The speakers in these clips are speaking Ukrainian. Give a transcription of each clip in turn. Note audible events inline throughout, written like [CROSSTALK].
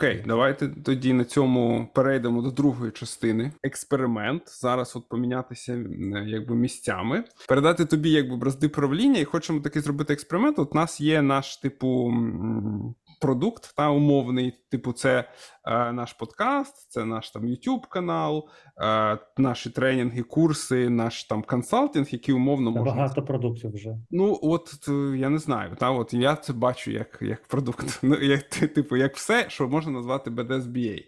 Окей, давайте тоді на цьому перейдемо до другої частини. Експеримент. Зараз от помінятися якби місцями, передати тобі якби бразди правління, і хочемо таки зробити експеримент. От у нас є наш типу продукт та умовний. Типу, це е, наш подкаст, це наш там YouTube канал, е, наші тренінги, курси, наш там консалтинг, які умовно можна Багато продуктів вже. Ну, от е, я не знаю. Та от я це бачу як, як продукт. [LAUGHS] Ну, як типу, як все, що можна назвати BDSBA.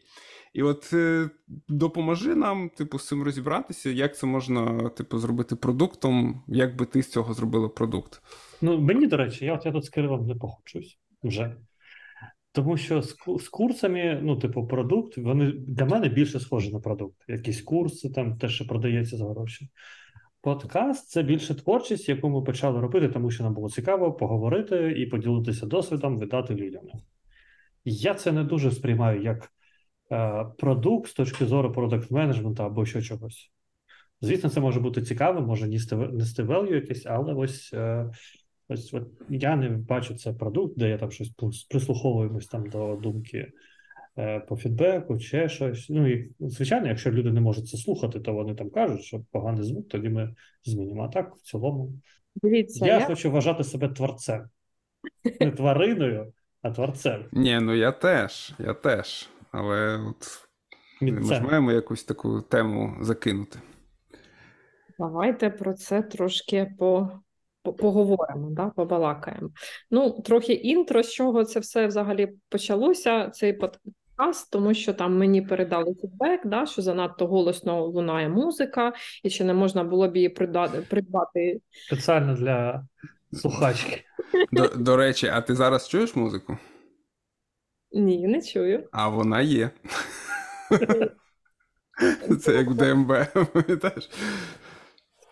І от е, допоможи нам, типу, з цим розібратися, як це можна, типу, зробити продуктом, як би ти з цього зробила продукт. Ну, мені, до речі, я от я тут з Кирилом не погоджуюсь вже. Тому що з, з курсами, ну, типу, продукт, вони для мене більше схожі на продукт. Якісь курси, там те, що продається за гроші. Подкаст це більше творчість, яку ми почали робити, тому що нам було цікаво поговорити і поділитися досвідом, видати людям. Я це не дуже сприймаю як е, продукт з точки зору продакт менеджменту або ще чогось. Звісно, це може бути цікавим, може нести, нести value якесь, але ось, е, ось от я не бачу це продукт, де я там щось прислуховуємось там до думки е, по фідбеку, чи щось. Ну і звичайно, якщо люди не можуть це слухати, то вони там кажуть, що поганий звук, тоді ми змінимо. А так, в цілому, Дивіться, я я, хочу вважати себе творцем, не твариною, а творцем. Ні, ну я теж, я теж. Але от ми ж маємо якусь таку тему закинути. давайте про це трошки по, по- поговоримо, да, побалакаємо. Ну, трохи інтро, з чого це все взагалі почалося, цей подкаст, тому що там мені передали фідбек, да, що занадто голосно лунає музика, і чи не можна було б її придбати, придбати Спеціально для слухачки. До, до речі, а ти зараз чуєш музику? Ні, не чую. А вона є. [LAUGHS] Це як в ДМБ, пам'ятаєш?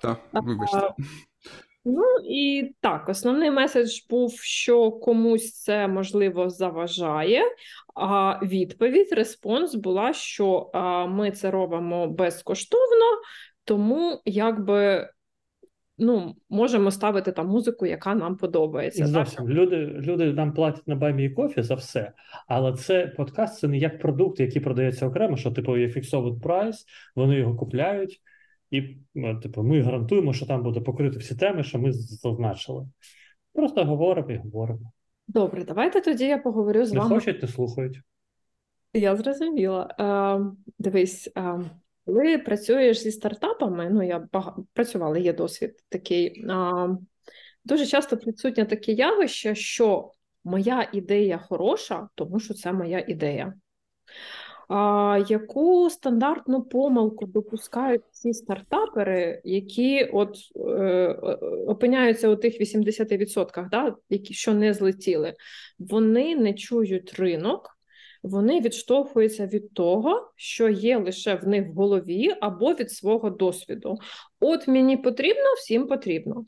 Так, вибачте. Ну і так, основний меседж був, що комусь це можливо заважає. А відповідь, респонс була, що ми це робимо безкоштовно, тому якби ну, можемо ставити там музику, яка нам подобається. Зовсім. Люди, люди нам платять на баймі кофі за все, але це подкаст це не як продукт, який продається окремо, що типу є фіксований прайс, вони його купляють, і ну, типу, ми гарантуємо, що там буде покрити всі теми, що ми зазначили. Просто говоримо і говоримо. Добре, давайте тоді я поговорю з Не вами. хочуть, не слухають. Я зрозуміла. Е, дивись, е, коли працюєш зі стартапами, ну я бага... працювала, є досвід такий. Е, дуже часто присутнє таке явище, що моя ідея хороша, тому що це моя ідея. Яку стандартну помилку допускають ці стартапери, які от е, опиняються у тих 80%, да, які що не злетіли, вони не чують ринок, вони відштовхуються від того, що є лише в них в голові або від свого досвіду. От мені потрібно, всім потрібно.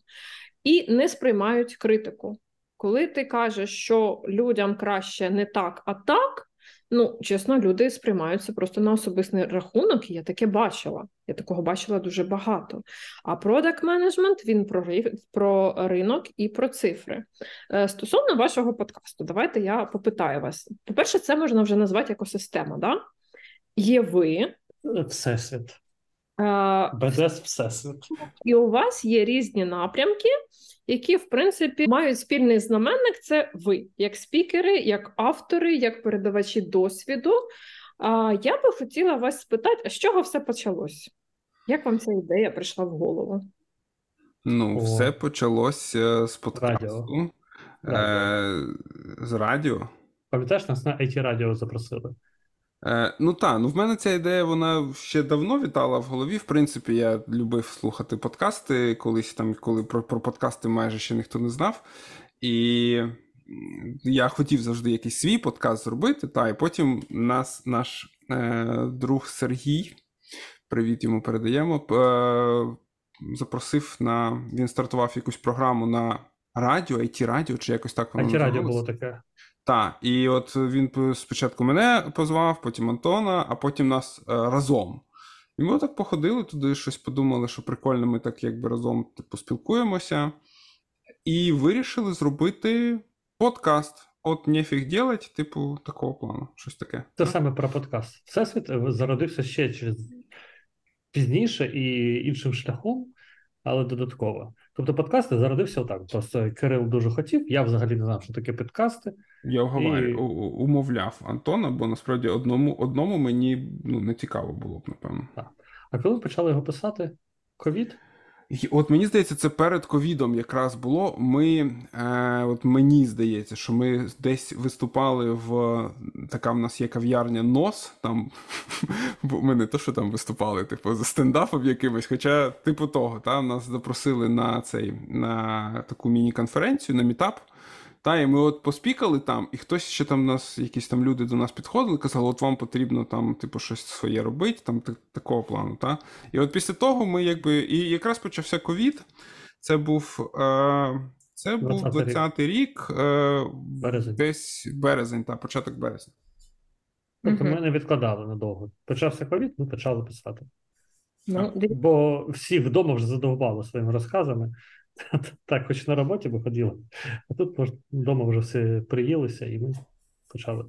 І не сприймають критику. Коли ти кажеш, що людям краще не так, а так. Ну, чесно, люди сприймаються просто на особистий рахунок, і я таке бачила. Я такого бачила дуже багато. А продакт менеджмент він про, про ринок і про цифри. Е, Стосовно вашого подкасту, давайте я попитаю вас. По-перше, це можна вже назвати екосистема. Да? Є ви, Всесвіт. е, БДС Всесвіт. і у вас є різні напрямки, які, в принципі, мають спільний знаменник. Це ви, як спікери, як автори, як передавачі досвіду. А я би хотіла вас спитати, а з чого все почалось? Як вам ця ідея прийшла в голову? Ну, О. все почалося з подкасту. Е, з радіо. Пам'ятаєш, нас на it радіо запросили. Е, ну так, ну в мене ця ідея вона ще давно вітала в голові. В принципі, я любив слухати подкасти колись там, коли про, про подкасти майже ще ніхто не знав. І я хотів завжди якийсь свій подкаст зробити. Та, і потім нас, наш е, друг Сергій, привіт йому передаємо. Е, запросив на. Він стартував якусь програму на радіо, it радіо чи якось так воно it радіо було таке. Так, і от він спочатку мене позвав, потім Антона, а потім нас е, разом. І ми так походили туди, щось подумали, що прикольно, ми так якби разом типу, спілкуємося. І вирішили зробити подкаст. от нефіг делать, типу, такого плану, щось таке. Це саме про подкаст. Всесвіт зародився ще через пізніше і іншим шляхом, але додатково. Тобто, подкасти зародився отак. Просто Кирил дуже хотів. Я взагалі не знав, що таке подкасти. Я вговарю, І- умовляв Антона, бо насправді одному, одному мені ну, не цікаво було б, напевно. А коли почали його писати, ковід? От мені здається, це перед ковідом якраз було. Ми, е, от мені здається, що ми десь виступали в така в нас є кав'ярня Нос. Там [LAUGHS] бо ми не то, що там виступали, типу, за стендапом якимось. Хоча, типу, того, та нас запросили на цей на таку міні-конференцію, на мітап. Та, і ми от поспікали там, і хтось ще там нас, якісь там люди до нас підходили, казали, от вам потрібно там, типу, щось своє робити, там так, такого плану. Та? І от після того ми якби. І якраз почався ковід. Це був. Е, це був 20-й рік. 20-й рік, е, Березень. десь березень, та, початок березня. Тобто Мгм. ми не відкладали надовго. Почався ковід, ми почали писати. Ну, Бо всі вдома вже задовбали своїми розказами. [LAUGHS] Так, хоч на роботі виходили. А тут може, вдома вже всі приїлися, і ми почали.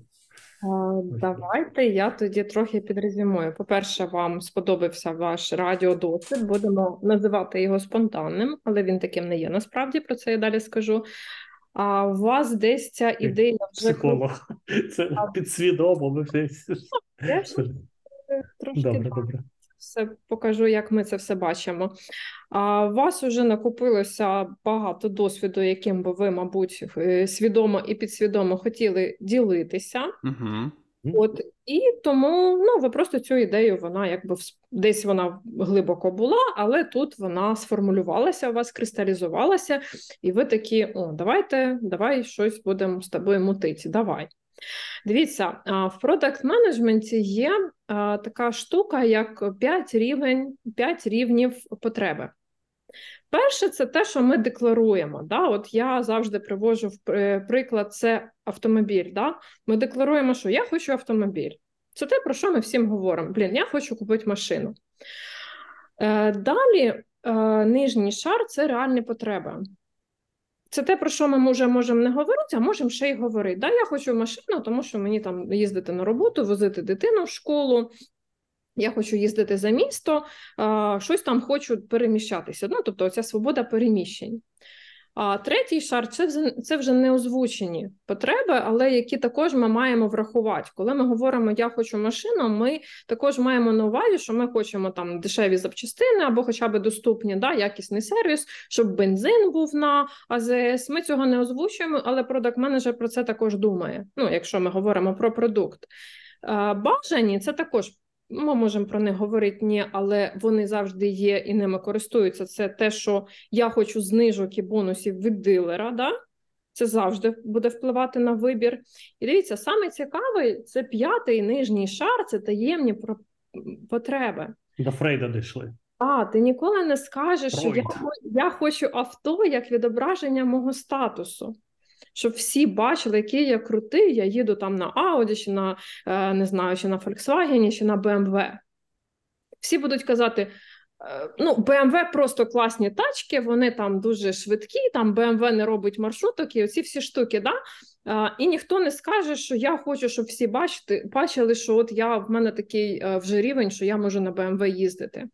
давайте я тоді трохи підрезюмую. По-перше, вам сподобався ваш радіодосвід. Будемо називати його спонтанним, але він таким не є. Насправді про це я далі скажу. А у вас десь ця ідея вже Психолог. Це підсвідомо. Ми крутиш, трошки Добре, добре. Все покажу, як ми це все бачимо. А у вас вже накопилося багато досвіду, яким би ви, мабуть, е, свідомо і підсвідомо хотіли ділитися. Угу. От і тому ну ви просто цю ідею, вона якби десь вона глибоко була, але тут вона сформулювалася у вас, кристалізувалася, і ви такі: о, давайте, давай щось будемо з тобою мутити. Давай. Дивіться, в продакт менеджменті є така штука, як 5 рівень, 5 рівнів потреби. Перше, це те, що ми декларуємо. Да? От я завжди привожу в приклад це автомобіль. Да? Ми декларуємо, що я хочу автомобіль. Це те, про що ми всім говоримо. Блін, я хочу купити машину. Е, далі е, нижній шар це реальні потреби. Це те, про що ми може, можемо не говорити, а можемо ще й говорити. Да, я хочу машину, тому що мені там їздити на роботу, возити дитину в школу. Я хочу їздити за місто, щось там хочу переміщатися. Ну, тобто, ця свобода переміщень. А третій шар це, це вже не озвучені потреби, але які також ми маємо врахувати. Коли ми говоримо Я хочу машину, ми також маємо на увазі, що ми хочемо там дешеві запчастини або хоча б доступні, да, якісний сервіс, щоб бензин був на АЗС. Ми цього не озвучуємо, але продакт менеджер про це також думає. Ну, якщо ми говоримо про продукт. Бажані це також. Ми можемо про них говорити ні, але вони завжди є і ними користуються. Це те, що я хочу знижок і бонусів від дилера. Да? Це завжди буде впливати на вибір. І дивіться, саме цікавий це п'ятий нижній шар, це таємні потреби. До Фрейда дійшли. А, ти ніколи не скажеш, що я, я хочу авто як відображення мого статусу. Щоб всі бачили, який я крутий, я їду там на Audi, чи на е, не знаю, чи на Volkswagen, чи на BMW. Всі будуть казати: е, ну, BMW просто класні тачки, вони там дуже швидкі, там BMW не робить маршруток і оці всі штуки. Да? Е, І ніхто не скаже, що я хочу, щоб всі бачити, бачили, що от я в мене такий вже рівень, що я можу на BMW їздити.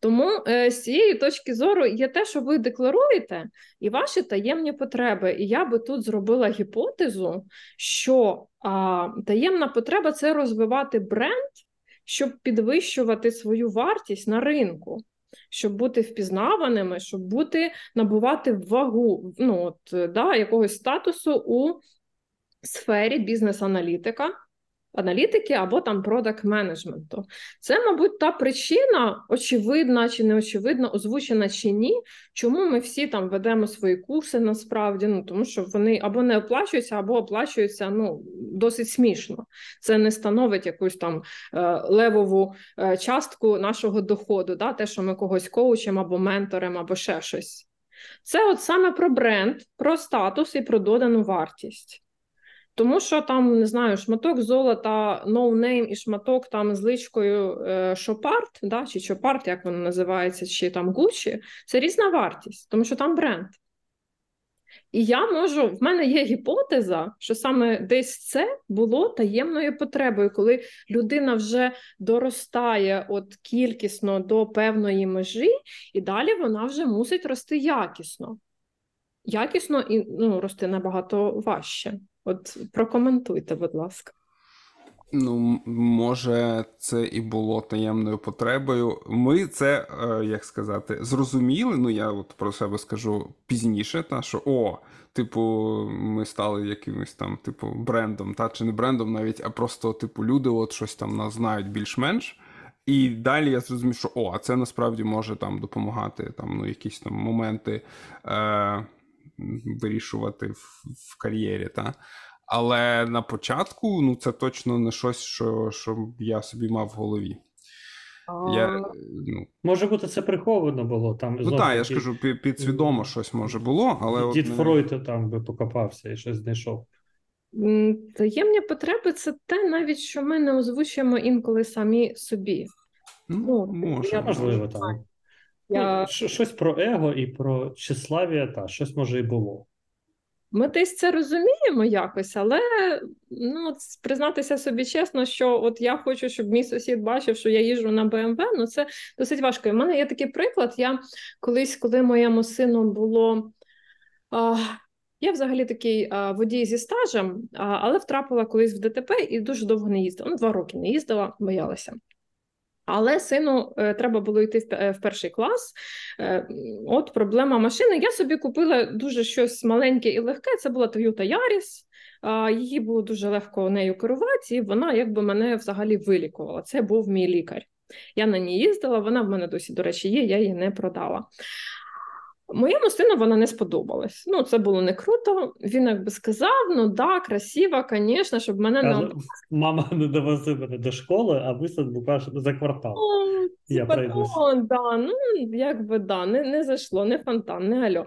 Тому е, з цієї точки зору є те, що ви декларуєте, і ваші таємні потреби. І я би тут зробила гіпотезу, що а, таємна потреба це розвивати бренд, щоб підвищувати свою вартість на ринку, щоб бути впізнаваними, щоб бути набувати вагу, ну от да, якогось статусу у сфері бізнес-аналітика. Аналітики або там продакт менеджменту. Це, мабуть, та причина, очевидна чи не очевидна, озвучена чи ні, чому ми всі там ведемо свої курси насправді, ну тому що вони або не оплачуються, або оплачуються ну, досить смішно. Це не становить якусь там е, левову е, частку нашого доходу, да? те, що ми когось коучем або ментором, або ще щось. Це от саме про бренд, про статус і про додану вартість. Тому що там, не знаю, шматок золота, no name і шматок там з личкою е, да, чи Чопарт, як воно називається, чи там Гуччі, це різна вартість, тому що там бренд. І я можу, в мене є гіпотеза, що саме десь це було таємною потребою, коли людина вже доростає от кількісно до певної межі, і далі вона вже мусить рости якісно. Якісно і ну, рости набагато важче. От прокоментуйте, будь ласка. Ну, може, це і було таємною потребою. Ми це, е, як сказати, зрозуміли. Ну, я от про себе скажу пізніше, та що о, типу, ми стали якимось там, типу, брендом, та чи не брендом навіть, а просто, типу, люди от щось там нас знають більш-менш. І далі я зрозумів, що о, а це насправді може там допомагати, там, ну, якісь там моменти е, вирішувати в, в кар'єрі. Та? Але на початку ну, це точно не щось, що, що я собі мав в голові. Я, А, е, ну, Може бути, це приховано було там. ну так, я ж кажу, підсвідомо щось може було, але. Дід не- Фройд там би покопався і щось знайшов. Таємні потреби це те, навіть що ми не озвучуємо інколи самі собі. Ну, ну, може. я- Можливо, там. Я... Ну, щось про его і про тщеславія, та щось може і було. Ми десь це розуміємо якось, але ну, признатися собі чесно, що от я хочу, щоб мій сусід бачив, що я їжджу на БМВ, ну це досить важко. І в мене є такий приклад. Я колись, коли моєму сину було. А, я взагалі такий а, водій зі стажем, а, але втрапила колись в ДТП і дуже довго не їздила. Ну, два роки не їздила, боялася. Але сину е, треба було йти в, е, перший клас. Е, от проблема машини. Я собі купила дуже щось маленьке і легке. Це була Toyota Yaris. Її було дуже легко нею керувати, і вона якби мене взагалі вилікувала. Це був мій лікар. Я на ній їздила, вона в мене досі, до речі, є, я її не продала. Моєму сину вона не сподобалась. Ну, це було не круто. Він якби сказав: ну да, красиво, звісно, щоб мене не Каже, мама не довези мене до школи, а висад буквально за квартал. Ну, Я ну, да, ну, якби да, не, не зайшло, не фонтан, не альо.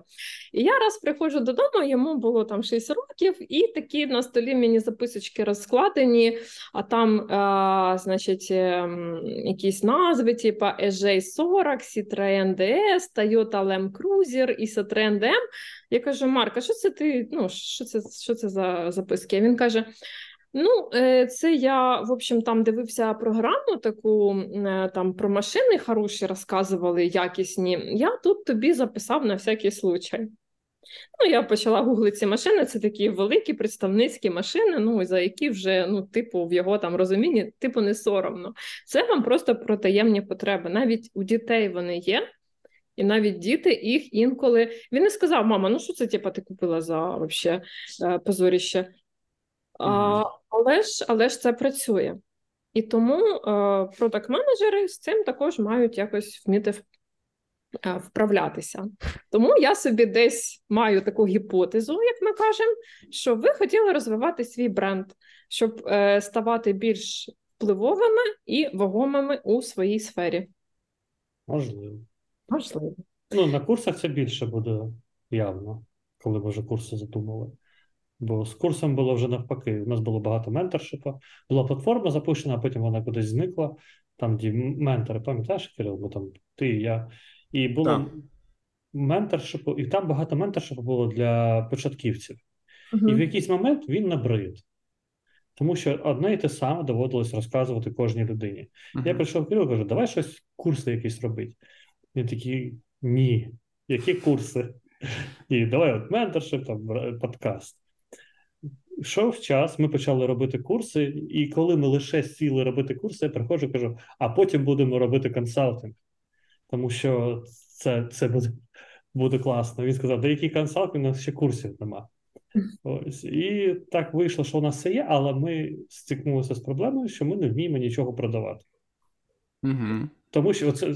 І я раз приходжу додому, йому було там 6 років, і такі на столі мені записочки розкладені, а там, а, значить, ем, якісь назви, типа EJ40, Citroen DS, Toyota Land Cruiser і Citroen DM. Я кажу, Марка, що це ти, ну, що це, що це за записки? Він каже, Ну, е, це я, в общем, там дивився програму таку е, там про машини хороші розказували, якісні. Я тут тобі записав на всякий случай. Ну, я почала гуглити ці машини. Це такі великі представницькі машини, ну, за які вже, ну, типу, в його там розумінні, типу, не соромно. Це вам просто про таємні потреби. Навіть у дітей вони є. І навіть діти їх інколи. Він не сказав, мама, ну що це типу, ти купила за вообще е, позоріще? А, але, ж, але ж це працює. І тому е, продакт-менеджери з цим також мають якось вміти е, вправлятися. Тому я собі десь маю таку гіпотезу, як ми кажемо, що ви хотіли розвивати свій бренд, щоб ставати більш впливовими і вагомими у своїй сфері. Можливо. Можливо. Ну, на курсах це більше буде явно, коли ми вже курси задумали. Бо з курсом було вже навпаки. У нас було багато менторшипа. Була платформа запущена, а потім вона кудись зникла. Там м- ментори, пам'ятаєш, Кирил, бо там ти і я. І було Так. менторшипу, і там багато менторшипу було для початківців. І в якийсь момент він набрид. Тому що одне і те саме доводилось розказувати кожній людині. Я прийшов Кирил, кажу, давай щось, курси якісь робити. Він такий, ні, які курси? І давай от менторшип, там подкаст. Йшов час, ми почали робити курси, і коли ми лише сіли робити курси, я приходжу і кажу, а потім будемо робити консалтинг. Тому що це, це буде, буде класно. Він сказав, да який консалтинг, у нас ще курсів нема. Ось. І так вийшло, що у нас все є, але ми стикнулися з проблемою, що ми не вміємо нічого продавати. Мгм. Тому що оце,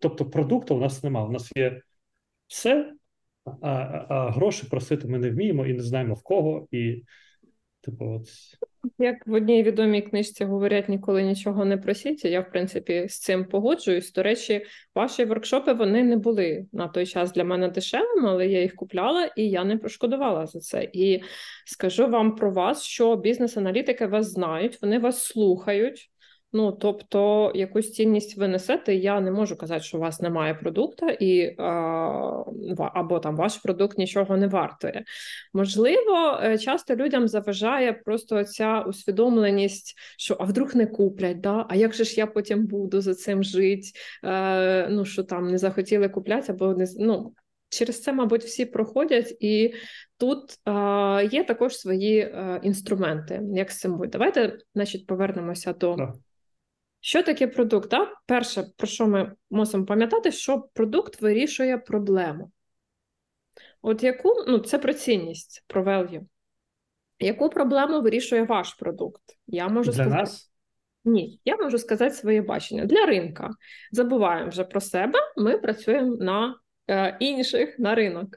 тобто продукту у нас немає. У нас є все, а, а гроші просити ми не вміємо і не знаємо в кого. І, типу, от, Як в одній відомій книжці говорять, ніколи нічого не просіть. Я, в принципі, з цим погоджуюсь. До речі, ваші воркшопи вони не були на той час для мене дешевими, але я їх купляла і я не пошкодувала за це. І скажу вам про вас, що бізнес-аналітики вас знають, вони вас слухають. Ну, тобто, якусь цінність ви несете, я не можу казати, що у вас немає продукту, і а, або там ваш продукт нічого не вартує. Можливо, е, часто людям заважає просто ця усвідомленість, що а вдруг не куплять, да? а як же ж я потім буду за цим жити? Е, Ну що там не захотіли купляти, або не ну. Через це, мабуть, всі проходять, і тут е, є також свої е, інструменти, як з цим буде. Давайте значить, повернемося до. Що таке продукт. Да? Перше, про що ми мусимо пам'ятати, що продукт вирішує проблему. От яку, ну, це про цінність, про value. Яку проблему вирішує ваш продукт? Я можу Для сказати. нас Ні, я можу сказати своє бачення. Для ринка. Забуваємо вже про себе, ми працюємо на е, інших, на ринок.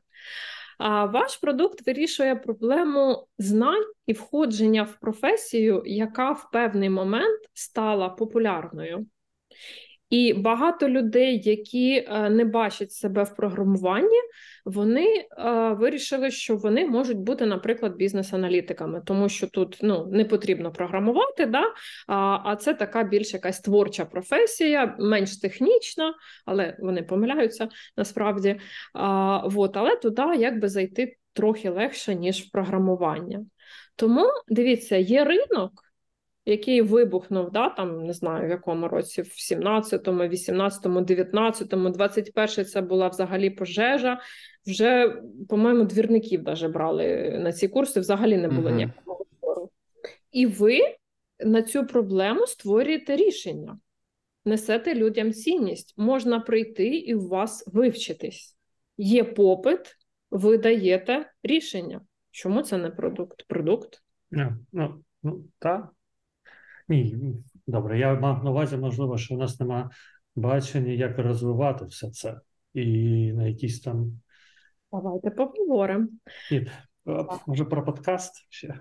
А ваш продукт вирішує проблему знань і входження в професію, яка в певний момент стала популярною. І багато людей, які е, не бачать себе в програмуванні, вони е, вирішили, що вони можуть бути, наприклад, бізнес-аналітиками, тому що тут ну, не потрібно програмувати, да? а, це така більш якась творча професія, менш технічна, але вони помиляються насправді. А, вот, але туди якби зайти трохи легше, ніж в програмування. Тому дивіться, є ринок який вибухнув, да, там не знаю в якому році, в 17-му, 18-му, 19-му, 21-й це була взагалі пожежа. Вже, по-моєму, двірників даже брали на ці курси, взагалі не було Мгм. ніякого збору. І ви на цю проблему створюєте рішення, несете людям цінність. Можна прийти і у вас вивчитись. Є попит, ви даєте рішення. Чому це не продукт? Продукт. Ну, ну, ну так. Ні, добре, я мав на увазі, можливо, що у нас нема бачення, як розвивати все це. І на якісь там. Давайте поговоримо. Ні, може про подкаст ще.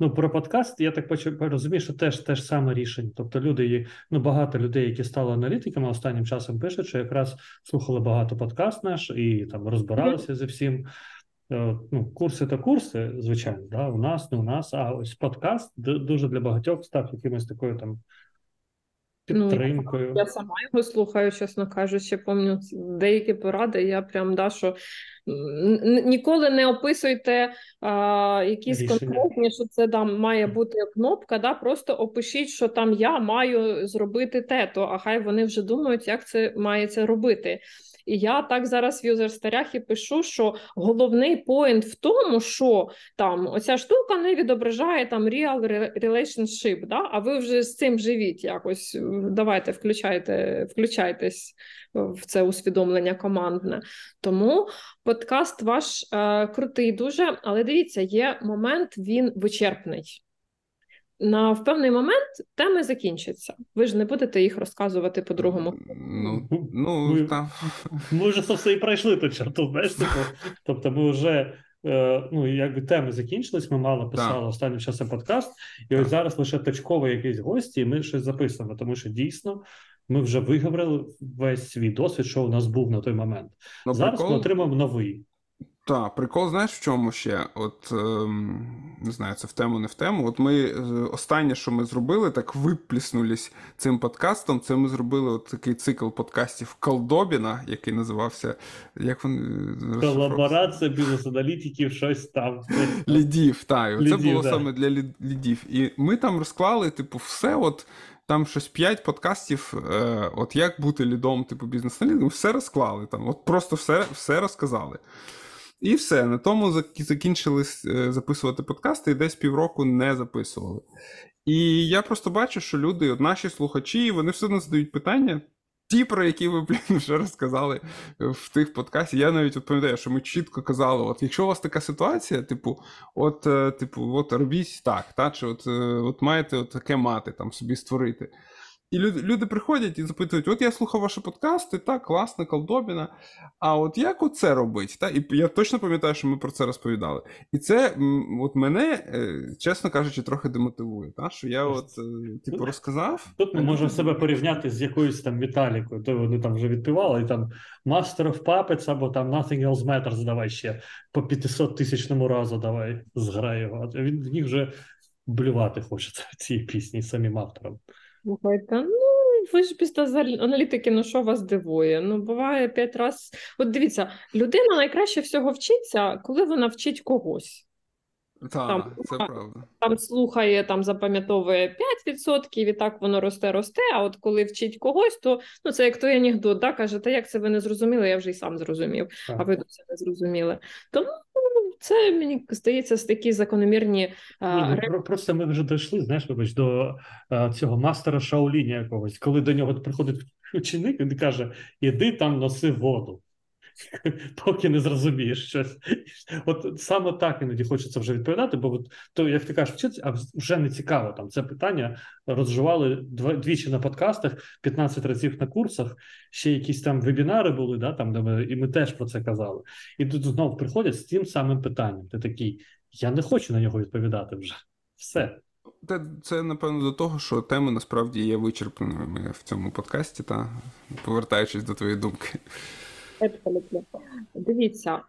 Ну, про подкаст, я так розумію, що теж те ж саме рішення. Тобто люди, ну, багато людей, які стали аналітиками, останнім часом пишуть, що якраз слухали багато подкаст наш і там розбиралися зі всім. Е, Ну, курси та курси, звичайно, да, у нас, не у нас, а ось подкаст дуже для багатьох став якимось такою там Ну, підтримкою. Я сама його слухаю, чесно кажучи, пам'ятаю деякі поради. Я прям да, що ніколи не описуйте а, якісь Рішення. конкретні, що це там має бути кнопка. Да, просто опишіть, що там я маю зробити те-то, а хай вони вже думають, як це мається робити. І я так зараз в юзер-старях і пишу, що головний поінт в тому, що там оця штука не відображає там real re- relationship, да? а ви вже з цим живіть якось. Давайте включайте, включайтесь в це усвідомлення командне. Тому подкаст ваш е, крутий дуже, але дивіться, є момент, він вичерпний. На в певний момент теми закінчаться. Ви ж не будете їх розказувати по-другому. Ну, Ми- ну там. Ми вже це все і пройшли ту черту, знаєш, типу, тобто ми вже. е, Ну, якби теми закінчились, ми мало писали останнім часом подкаст, і ось зараз лише точкові якісь гості, і ми щось записуємо, тому що дійсно ми вже виговорили весь свій досвід, що у нас був на той момент. Ну, зараз ми отримаємо новий. Так, прикол, знаєш, в чому ще? От ем, не знаю, це в тему, не в тему. От ми е, останнє, що ми зробили, так випліснулись цим подкастом. Це ми зробили от такий цикл подкастів Колдобіна, який називався. Як він е. Колаборація бізнес-аналітиків, щось там. [LAUGHS] Лідів, так. Це було да. саме для лідів. І ми там розклали, типу, все, от там щось 5 подкастів, е, от як бути лідом, типу, бізнес-аналітиком, все розклали там, от просто все, все розказали. І все, на тому зак- закінчили е, записувати подкасти і десь півроку не записували. І я просто бачу, що люди, от наші слухачі, вони все одно задають питання. Ті, про які ви блін, вже розказали в тих подкастах. Я навіть от пам'ятаю, що ми чітко казали: от якщо у вас така ситуація, типу, от, е, типу, от робіть так, та, чи от, е, от маєте от таке мати там собі створити. І люди, люди приходять і запитують: от я слухав ваші подкасти, так, класно, колдобіна. А от як от це робить? Та? І я точно пам'ятаю, що ми про це розповідали. І це от мене, е, чесно кажучи, трохи демотивує. Та? Що я от, е, типу, розказав. Тут ми можемо себе порівняти з якоюсь там Віталікою, то вони там вже відпівали, і там Master of Puppets або там Nothing Else Matters давай ще по 500 тисячному разу давай зграй його. А Він в них вже блювати хочеться [LAUGHS] цієї пісні самим авторам. Слухайте, ну ви ж бізнес-аналітики, ну що вас дивує? Ну, буває п'ять разів. От дивіться, людина найкраще всього вчиться, коли вона вчить когось. Так, Там, це правда. Там слухає, там запам'ятовує 5%, і так воно росте, росте. А от коли вчить когось, то ну це як той анекдот, да, каже, та як це ви не зрозуміли, я вже й сам зрозумів, а ви досі не зрозуміли. Тому це мені здається такі закономірні Ні, а, ну, про- просто ми вже дійшли, знаєш, вибач, до цього мастера Шаоліня якогось, коли до нього приходить [LAUGHS] ученик, він каже: іди там носи воду. [LAUGHS] Поки не зрозумієш щось. От саме так іноді хочеться вже відповідати, бо от, то, як ти кажеш, вчитися, а вже не цікаво. Там це питання розживали двічі на подкастах, 15 разів на курсах, ще якісь там вебінари були, да, там, де ми, і ми теж про це казали. І тут знову приходять з тим самим питанням. Ти такий, я не хочу на нього відповідати вже. Все. Те- Це, напевно, до того, що теми насправді є вичерпними в цьому подкасті, та повертаючись до твоєї думки. Абсолютно. Дивіться,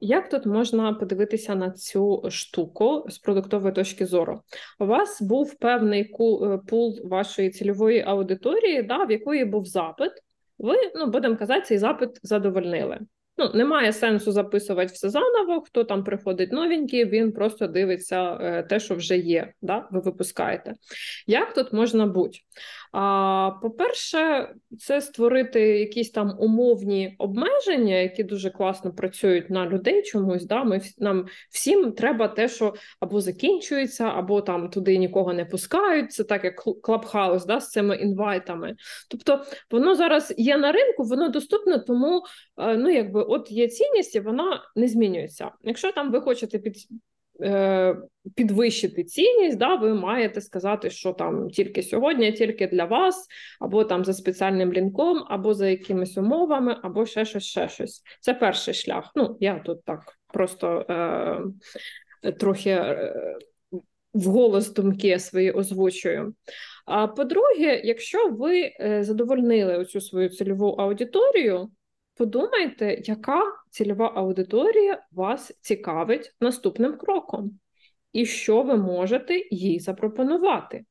як тут можна подивитися на цю штуку з продуктової точки зору? У вас був певний е, пул вашої цільової аудиторії, да, в якої був запит. Ви, ну, будемо казати, цей запит задовольнили. Ну, немає сенсу записувати все заново. Хто там приходить новенький, він просто дивиться е, те, що вже є. Да? Ви випускаєте. Як тут можна бути? А, по-перше, це створити якісь там умовні обмеження, які дуже класно працюють на людей чомусь. Да? Ми, нам всім треба те, що або закінчується, або там туди нікого не пускають. Це так, як клабхаус да, з цими інвайтами. Тобто воно зараз є на ринку, воно доступно, тому е, ну, якби, от є цінність, і вона не змінюється. Якщо там ви хочете під, е, підвищити цінність, да, ви маєте сказати, що там тільки сьогодні, тільки для вас, або там за спеціальним лінком, або за якимись умовами, або ще щось, ще щось. Це перший шлях. Ну, я тут так просто е, трохи е, вголос думки свої озвучую. А по-друге, якщо ви е, задовольнили оцю свою цільову аудиторію, подумайте, яка цільова аудиторія вас цікавить наступним кроком, і що ви можете їй запропонувати.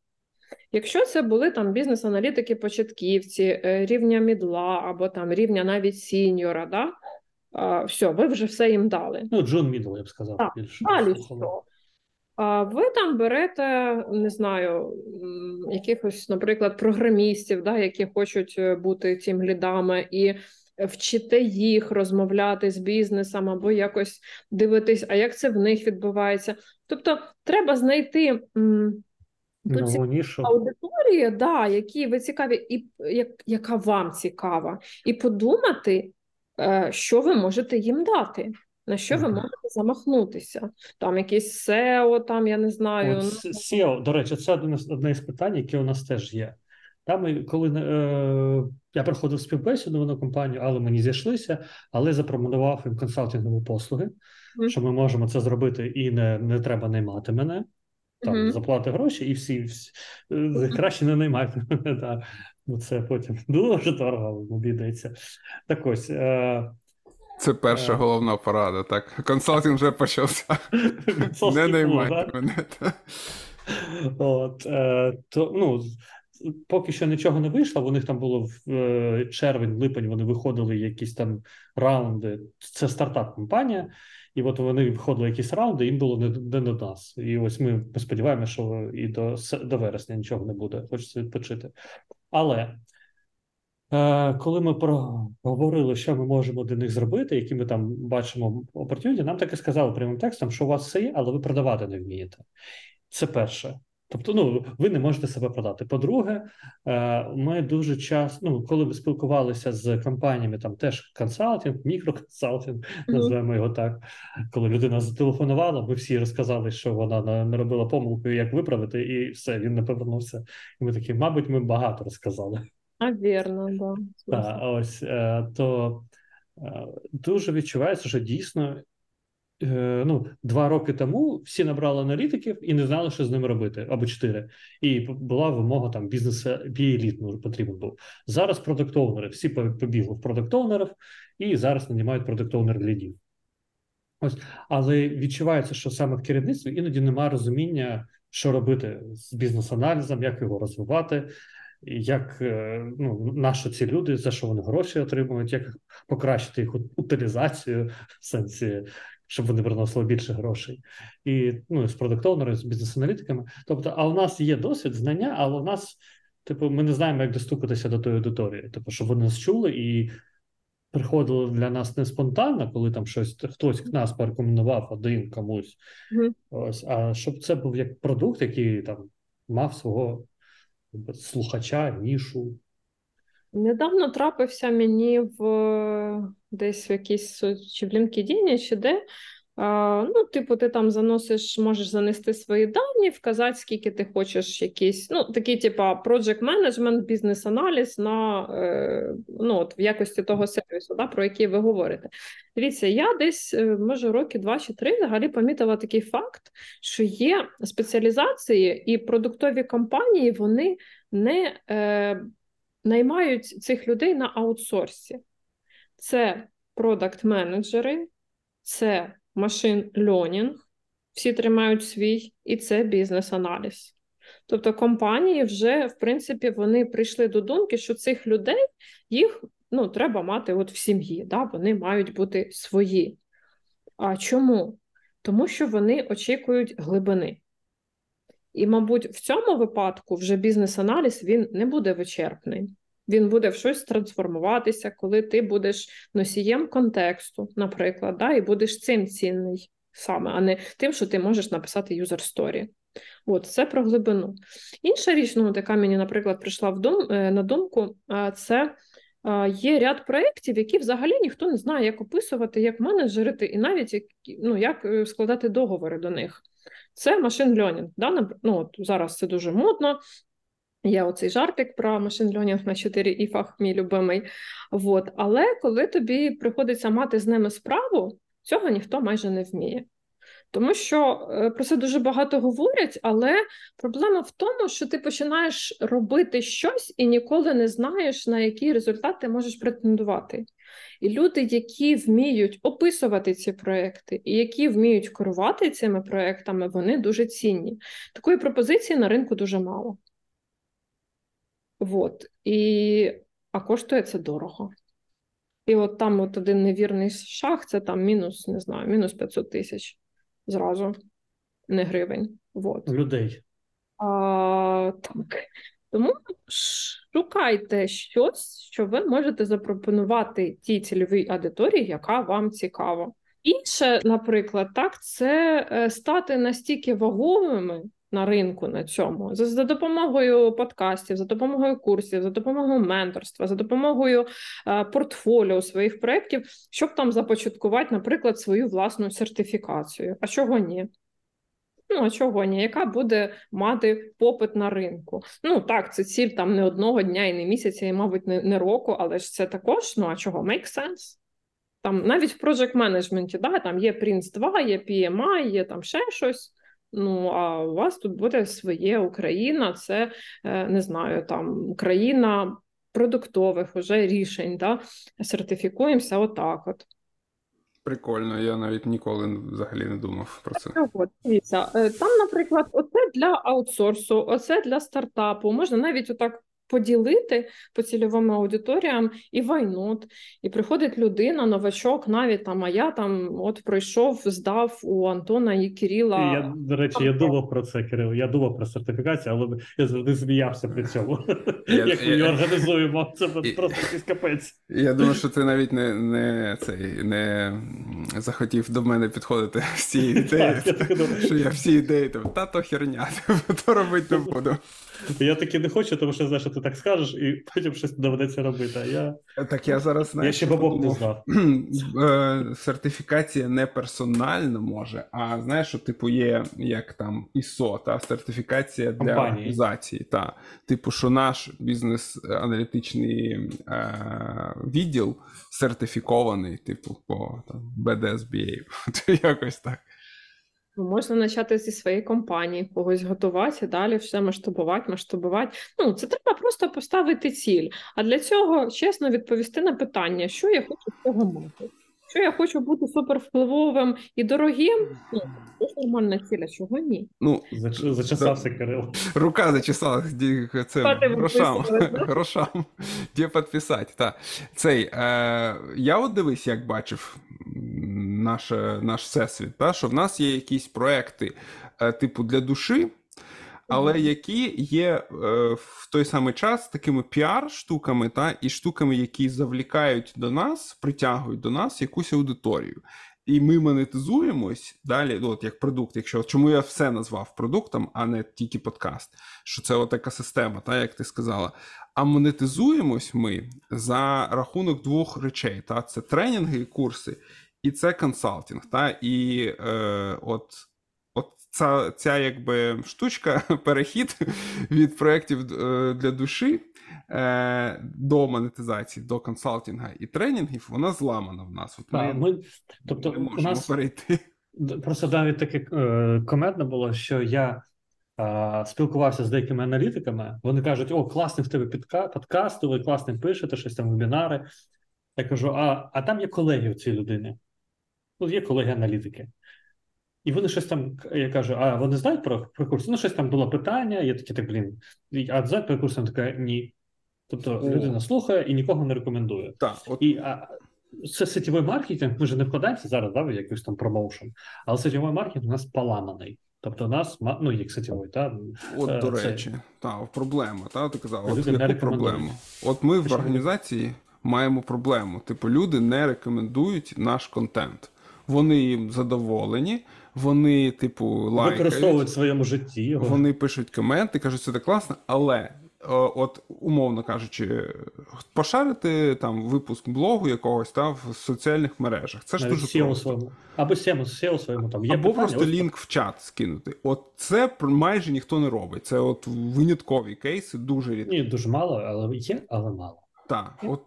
Якщо це були там бізнес-аналітики, початківці, е, рівня мідла або там рівня навіть сіньора, да? а, все, ви вже все їм дали. Ну, Джун middle, я б сказав. Так, більше. Далі що? А ви там берете, не знаю, якихось, наприклад, програмістів, да, які хочуть е, бути тімлідами, і вчите їх розмовляти з бізнесом або якось дивитись, а як це в них відбувається. Тобто, треба знайти аудиторії, да, які ви цікаві, і як, яка вам цікава, і подумати, е, що ви можете їм дати. На що ви можете замахнутися? Там якийсь SEO, там я не знаю. От ну, SEO, до речі, це одне з питань, яке у нас теж є. Там, коли е, я проходив співбесіду на компанію, але мені зійшлися, але запропонував їм консалтингові послуги, Мгм. що ми можемо це зробити і не, не треба наймати мене. Там Мгм. заплати гроші, і всі, всі е, краще не наймайте [LAUGHS] мене. Да. Бо це потім [LAUGHS] дуже дорого обійдеться. Так ось. Е, Це перша Е. головна порада, так. Консалтинг вже почався. Не наймайте мене. От, е, то, ну, поки що нічого не вийшло. У них там було в е, червень, липень, вони виходили якісь там раунди. Це стартап-компанія, і от вони виходили якісь раунди, їм було не, до нас. І ось ми, сподіваємося, що і до, до вересня нічого не буде. Хочеться відпочити. Але е, коли ми проговорили, що ми можемо для них зробити, які ми там бачимо opportunity, нам таки сказали прямим текстом, що у вас все є, але ви продавати не вмієте. Це перше. Тобто, ну ви не можете себе продати. По-друге, е, ми дуже часто, ну коли ми спілкувалися з компаніями, там теж консалтинг, мікроконсалтинг, називаємо його так. Коли людина зателефонувала, ми всі розказали, що вона на- наробила помилку, як виправити, і все, він не повернувся. І ми такі, мабуть, ми багато розказали. А вірно, да. Так, ось е, то е, дуже відчувається, що дійсно ну, два роки тому всі набрали аналітиків і не знали, що з ними робити, або чотири. І була вимога там бізнесу біеліт ну, потрібен був. Зараз продуктовнери, всі побігли в продуктовнерів і зараз нанімають продуктовнер лідів. Ось, але відчувається, що саме в керівництві іноді немає розуміння що робити з бізнес-аналізом, як його розвивати, як е, ну, на ці люди, за що вони гроші отримують, як покращити їх утилізацію в сенсі, щоб вони приносили більше грошей, і ну, з продуктовнерами, з бізнес-аналітиками. Тобто, а у нас є досвід, знання, але у нас, типу, ми не знаємо, як достукатися до тої аудиторії, типу, щоб вони нас чули і приходило для нас не спонтанно, коли там щось хтось нас порекомендував один комусь. Мгм. Ось, а щоб це був як продукт, який там мав свого слухача, нішу. Недавно трапився мені в десь в якійсь чи в LinkedIn, чи де. Ну, типу, ти там заносиш, можеш занести свої дані, вказати, скільки ти хочеш якийсь, ну, такий, типа, project management, бізнес-аналіз на, е, ну, от, в якості того сервісу, да, про який ви говорите. Дивіться, я десь, е, може, роки два чи три взагалі помітила такий факт, що є спеціалізації і продуктові компанії, вони не е, наймають цих людей на аутсорсі. Це продакт-менеджери, це машин learning, всі тримають свій, і це бізнес-аналіз. Тобто компанії вже, в принципі, вони прийшли до думки, що цих людей їх ну, треба мати от в сім'ї, да? вони мають бути свої. А чому? Тому що вони очікують глибини. І, мабуть, в цьому випадку вже бізнес-аналіз він не буде вичерпний. Він буде в щось трансформуватися, коли ти будеш носієм контексту, наприклад, да, і будеш цим цінний саме, а не тим, що ти можеш написати user story. От, це про глибину. Інша річ, ну, яка мені, наприклад, прийшла в дум, е, на думку, це є ряд проєктів, які взагалі ніхто не знає, як описувати, як менеджерити, і навіть як, ну, як е, складати договори до них. Це машин learning. Да? Ну, зараз це дуже модно. Є оцей жартик про машин learning на 4 іфах, мій любимий. Вот. Але коли тобі приходиться мати з ними справу, цього ніхто майже не вміє. Тому що е, про це дуже багато говорять, але проблема в тому, що ти починаєш робити щось і ніколи не знаєш, на який результат ти можеш претендувати. І люди, які вміють описувати ці проекти, і які вміють керувати цими проектами, вони дуже цінні. Такої пропозиції на ринку дуже мало. Вот. І... А коштує це дорого. І от там от один невірний шаг, це там мінус, не знаю, мінус 500 тисяч зразу, не гривень. Вот. Людей. А, так. Тому шукайте щось, що ви можете запропонувати тій цільовій аудиторії, яка вам цікава. Інше, наприклад, так, це е, стати настільки вагомими на ринку на цьому за, за допомогою подкастів, за допомогою курсів, за допомогою менторства, за допомогою е, портфоліо своїх проєктів, щоб там започаткувати, наприклад, свою власну сертифікацію. А чого ні? Ну, а чого ні? Яка буде мати попит на ринку? Ну так, це ціль там не одного дня і не місяця, і, мабуть, не, не року, але ж це також, ну а чого? Make sense? Там навіть в project менеджменті, да, там є Prince 2, є PMI, є там ще щось. Ну, а у вас тут буде своє Україна, це е, не знаю, там країна продуктових уже рішень, да? сертифікуємося отак от. Прикольно, я навіть ніколи взагалі не думав про це. От, дивіться, е, там, наприклад, оце для аутсорсу, оце для стартапу. Можна навіть отак поділити по цільовим аудиторіям і вайнот. І приходить людина, новачок, навіть там, а я там от пройшов, здав у Антона і Кирила. Я, до речі, я думав про це, Кирил. Я думав про сертифікацію, але я завжди сміявся при цьому. [LAUGHS] Як ми організуємо, це просто якийсь капець. Я думаю, що ти навіть не, не, цей, не захотів до мене підходити з цією ідеєю, що я всі ідеї там, та то херня, [LAUGHS] то робити не буду. Я таки не хочу, тому що знаю, що ти так скажеш, і потім щось доведеться робити. А я, Так я зараз я ще бабок не знав. [CLEARS THROAT] Е, Сертифікація не персональна може, а знаєш, що типу є як там ISO, та сертифікація для Компанії. організації. Та. Типу, що наш бізнес-аналітичний е, відділ сертифікований, типу, по там, BDSBA. [LAUGHS] Якось так. Ну, Можна почати зі своєї компанії, когось готувати, далі все масштабувати, масштабувати. Ну, це треба просто поставити ціль. А для цього чесно відповісти на питання, що я хочу цього мати. Якщо я хочу бути супервпливовим і дорогим, ну, це нормальна ціля, чого ні? Ну, Зач- Зачесався Кирил. рука зачесалась ді- цим грошам. да? [LAUGHS] грошам. Де підписати. Та. Цей, е, я от дивись, як бачив м, наше, наш всесвіт, та, що в нас є якісь проекти, е, типу, для душі, але які є е, в той самий час такими піар-штуками, та, і штуками, які завлікають до нас, притягують до нас якусь аудиторію. І ми монетизуємось далі, ну, от як продукт, якщо чому я все назвав продуктом, а не тільки подкаст, що це от така система, та, як ти сказала. А монетизуємось ми за рахунок двох речей: та, це тренінги і курси, і це консалтинг. Та, і е, От ця, ця якби штучка, [LAUGHS] перехід від проєктів е, для душі е, до монетизації, до консалтинга і тренінгів, вона зламана в нас. От ми, ми, тобто, не у нас перейти. просто навіть таке е, було, що я е, спілкувався з деякими аналітиками. Вони кажуть: о, класний в тебе підка, подкаст, ви класно пишете, щось там вебінари. Я кажу: а, а там є колеги у цієї людини. Ну, є колеги-аналітики. І вони щось там, я кажу, а вони знають про, про курс? Ну, щось там було питання, я такий, так, блін, а знають про курс? Вона така, ні. Тобто О. людина слухає і нікого не рекомендує. Так, от, І а, це сетєвий маркетинг, ми ж не вкладаємося зараз да, в якийсь там промоушен, але сетєвий маркетинг у нас поламаний. Тобто, у нас, ну, як сетєвий, та, от е, до це- речі, та, проблема, та, ти казала, от не проблему? От ми в організації маємо проблему. Типу, люди не рекомендують наш контент. Вони їм задоволені, вони, типу, лайкають. використовують в своєму житті його. Вони пишуть коменти, кажуть, це так класно, але от умовно кажучи, пошарити там випуск блогу якогось там в соціальних мережах. Це ж навіть дуже SEO просто. своєму. Або SEO своєму там. Є Або питання, просто ось лінк в чат скинути. От це майже ніхто не робить. Це от виняткові кейси, дуже рідкі. Ні, дуже мало, але є, але мало. Так, от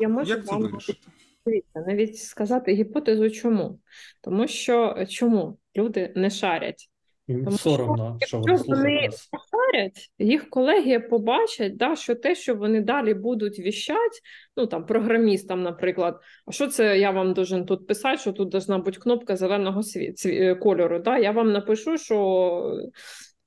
Я можу як це вирішити? Дивіться, навіть сказати гіпотезу, чому. Тому що чому люди не шарять? Тому соромно, що що якщо вони- нас. Шарять, їх колеги побачать, да, що те, що вони далі будуть віщати, ну там програмістам, наприклад, а що це я вам должен тут писати, що тут должна бути кнопка зеленого сві... цві- е, кольору. Да? Я вам напишу, що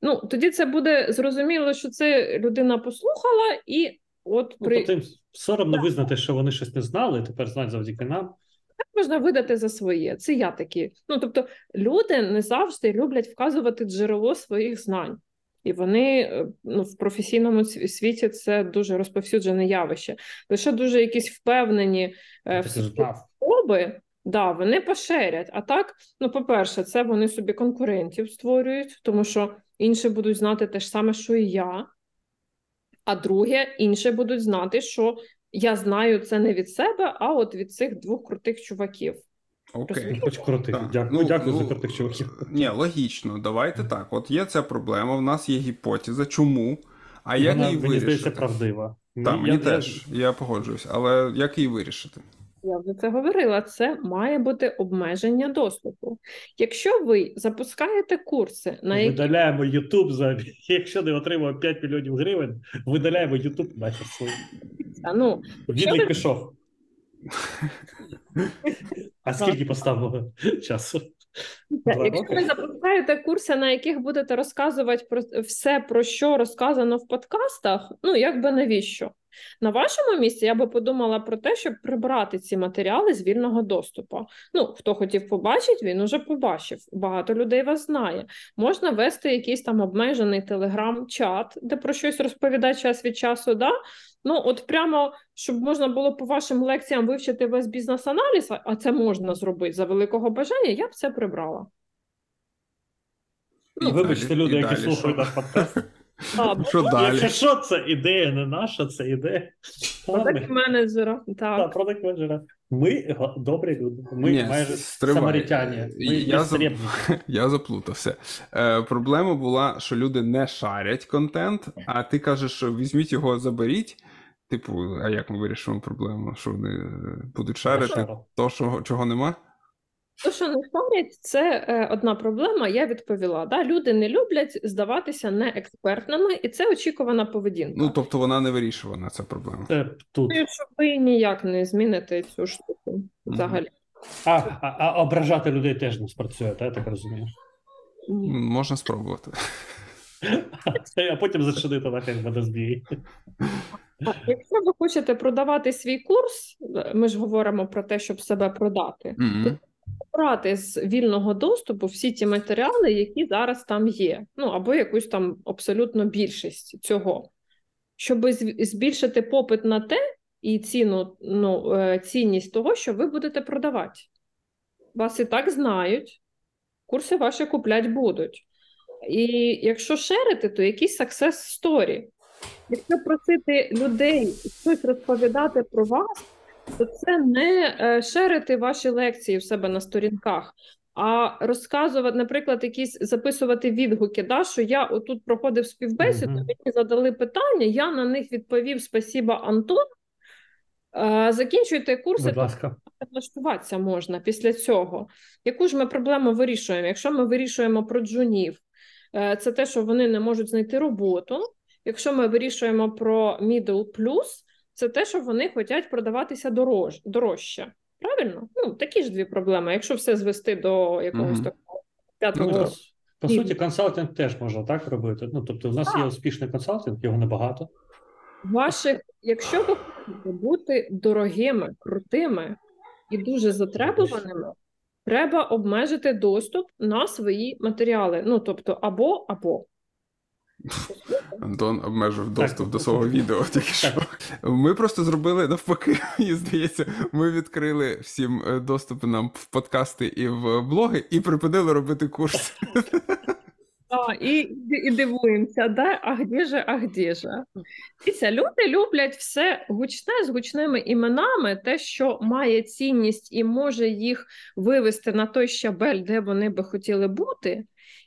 ну, тоді це буде зрозуміло, що це людина послухала, і от Ну, при тобто їм соромно визнати, що вони щось не знали, тепер знають завдяки нам. можна видати за своє. Це я такі. Ну тобто, люди не завжди люблять вказувати джерело своїх знань. І вони е, ну, в професійному сві- світі це дуже розповсюджене явище. Лише дуже якісь впевнені е, особи, да, вони поширять. А так, ну, по-перше, це вони собі конкурентів створюють, тому що інші будуть знати те ж саме, що і я. А друге, інші будуть знати, що я знаю це не від себе, а от від цих двох крутих чуваків. Окей. Хоч крутих. Так. Дякую, Ну, дякую за ну, крутих чуваків. Ні, логічно. Давайте так. От є ця проблема, в нас є гіпотеза. Чому? А як вона, її мені здається, правдива. Так, мені я- я- теж, я погоджуюсь, але як її вирішити? Я вже це говорила. Це має бути обмеження доступу. Якщо ви запускаєте курси, на які Видаляємо YouTube за [LAUGHS] якщо не отримуємо 5 мільйонів гривень, видаляємо YouTube нахер свій. ну Відлік ви- пішов. А скільки поставило часу? Якщо ви запускаєте курси, на яких будете розказувати про все, про що розказано в подкастах, ну якби навіщо? На вашому місці я би подумала про те, щоб прибрати ці матеріали з вільного доступу. Ну, хто хотів побачити, він уже побачив. Багато людей вас знає. Можна вести якийсь там обмежений телеграм-чат, де про щось розповідає час від часу. Да? Ну, от прямо, щоб можна було по вашим лекціям вивчити весь бізнес-аналіз, а- це можна зробити за великого бажання, я б це прибрала. І Вибачте, люди, і які далі слухають що? наш подкаст. А, Що далі? Якщо що, це ідея не наша, це ідея. Продакт менеджера. Так, Так. продакт менеджера. Ми добрі люди. Ми Ні, майже стривай. самаритяні. Ми Я за- [LAUGHS] Я заплутався. Е, проблема була, що люди не шарять контент, а ти кажеш, що візьміть його, заберіть. Типу, а як ми вирішимо проблему? Що вони е, будуть шарити то, що, чого нема? То, що не шарять, це е, одна проблема. Я відповіла. Да? Люди не люблять здаватися неекспертними, і це очікувана поведінка. Ну, тобто вона не вирішувана, ця проблема. Це тут. Що ви ніяк не зміните цю штуку взагалі. А, а, а ображати людей теж не спрацює, та, я так розумію. Можна спробувати. А потім зачинити нахай в СБІ. Якщо ви хочете продавати свій курс, е, ми ж говоримо про те, щоб себе продати, Мгм. Брати з вільного доступу всі ті матеріали, які зараз там є, ну або якусь там абсолютно більшість цього, щоб збільшити попит на те і ціну, ну, е, цінність того, що ви будете продавати. Вас і так знають, курси ваші куплять будуть. І якщо шерити, то якісь success story. Якщо просити людей щось розповідати про вас, то це не е, шерити ваші лекції в себе на сторінках, а розказувати, наприклад, якісь записувати відгуки, да, що я отут проходив співбесіду, Мгм. мені задали питання, я на них відповів спасіба, Антон. Е, Закінчуйте курси, Будь ласка. влаштуватися можна після цього. Яку ж ми проблему вирішуємо? Якщо ми вирішуємо про джунів, е, це те, що вони не можуть знайти роботу. Якщо ми вирішуємо про middle plus, це те, що вони хочуть продаватися дорож, дорожче. Правильно? Ну, такі ж дві проблеми. Якщо все звести до якогось Мгм. такого п'ятого. Ну, да. по суті, консалтинг теж можна так робити. Ну, тобто, у нас є успішний консалтинг, його небагато. Ваших, якщо ви хочете бути дорогими, крутими і дуже затребуваними, треба обмежити доступ на свої матеріали. Ну, тобто, або, або. Антон обмежив доступ Так, до свого відео тільки що. Ми просто зробили навпаки, [LAUGHS] мені здається, ми відкрили всім е, доступ нам в подкасти і в блоги і припинили робити курс. А, і, і дивуємося, да? а де же, а де же? Дивіться, люди люблять все гучне з гучними іменами, те, що має цінність і може їх вивести на той щабель, де вони би хотіли бути.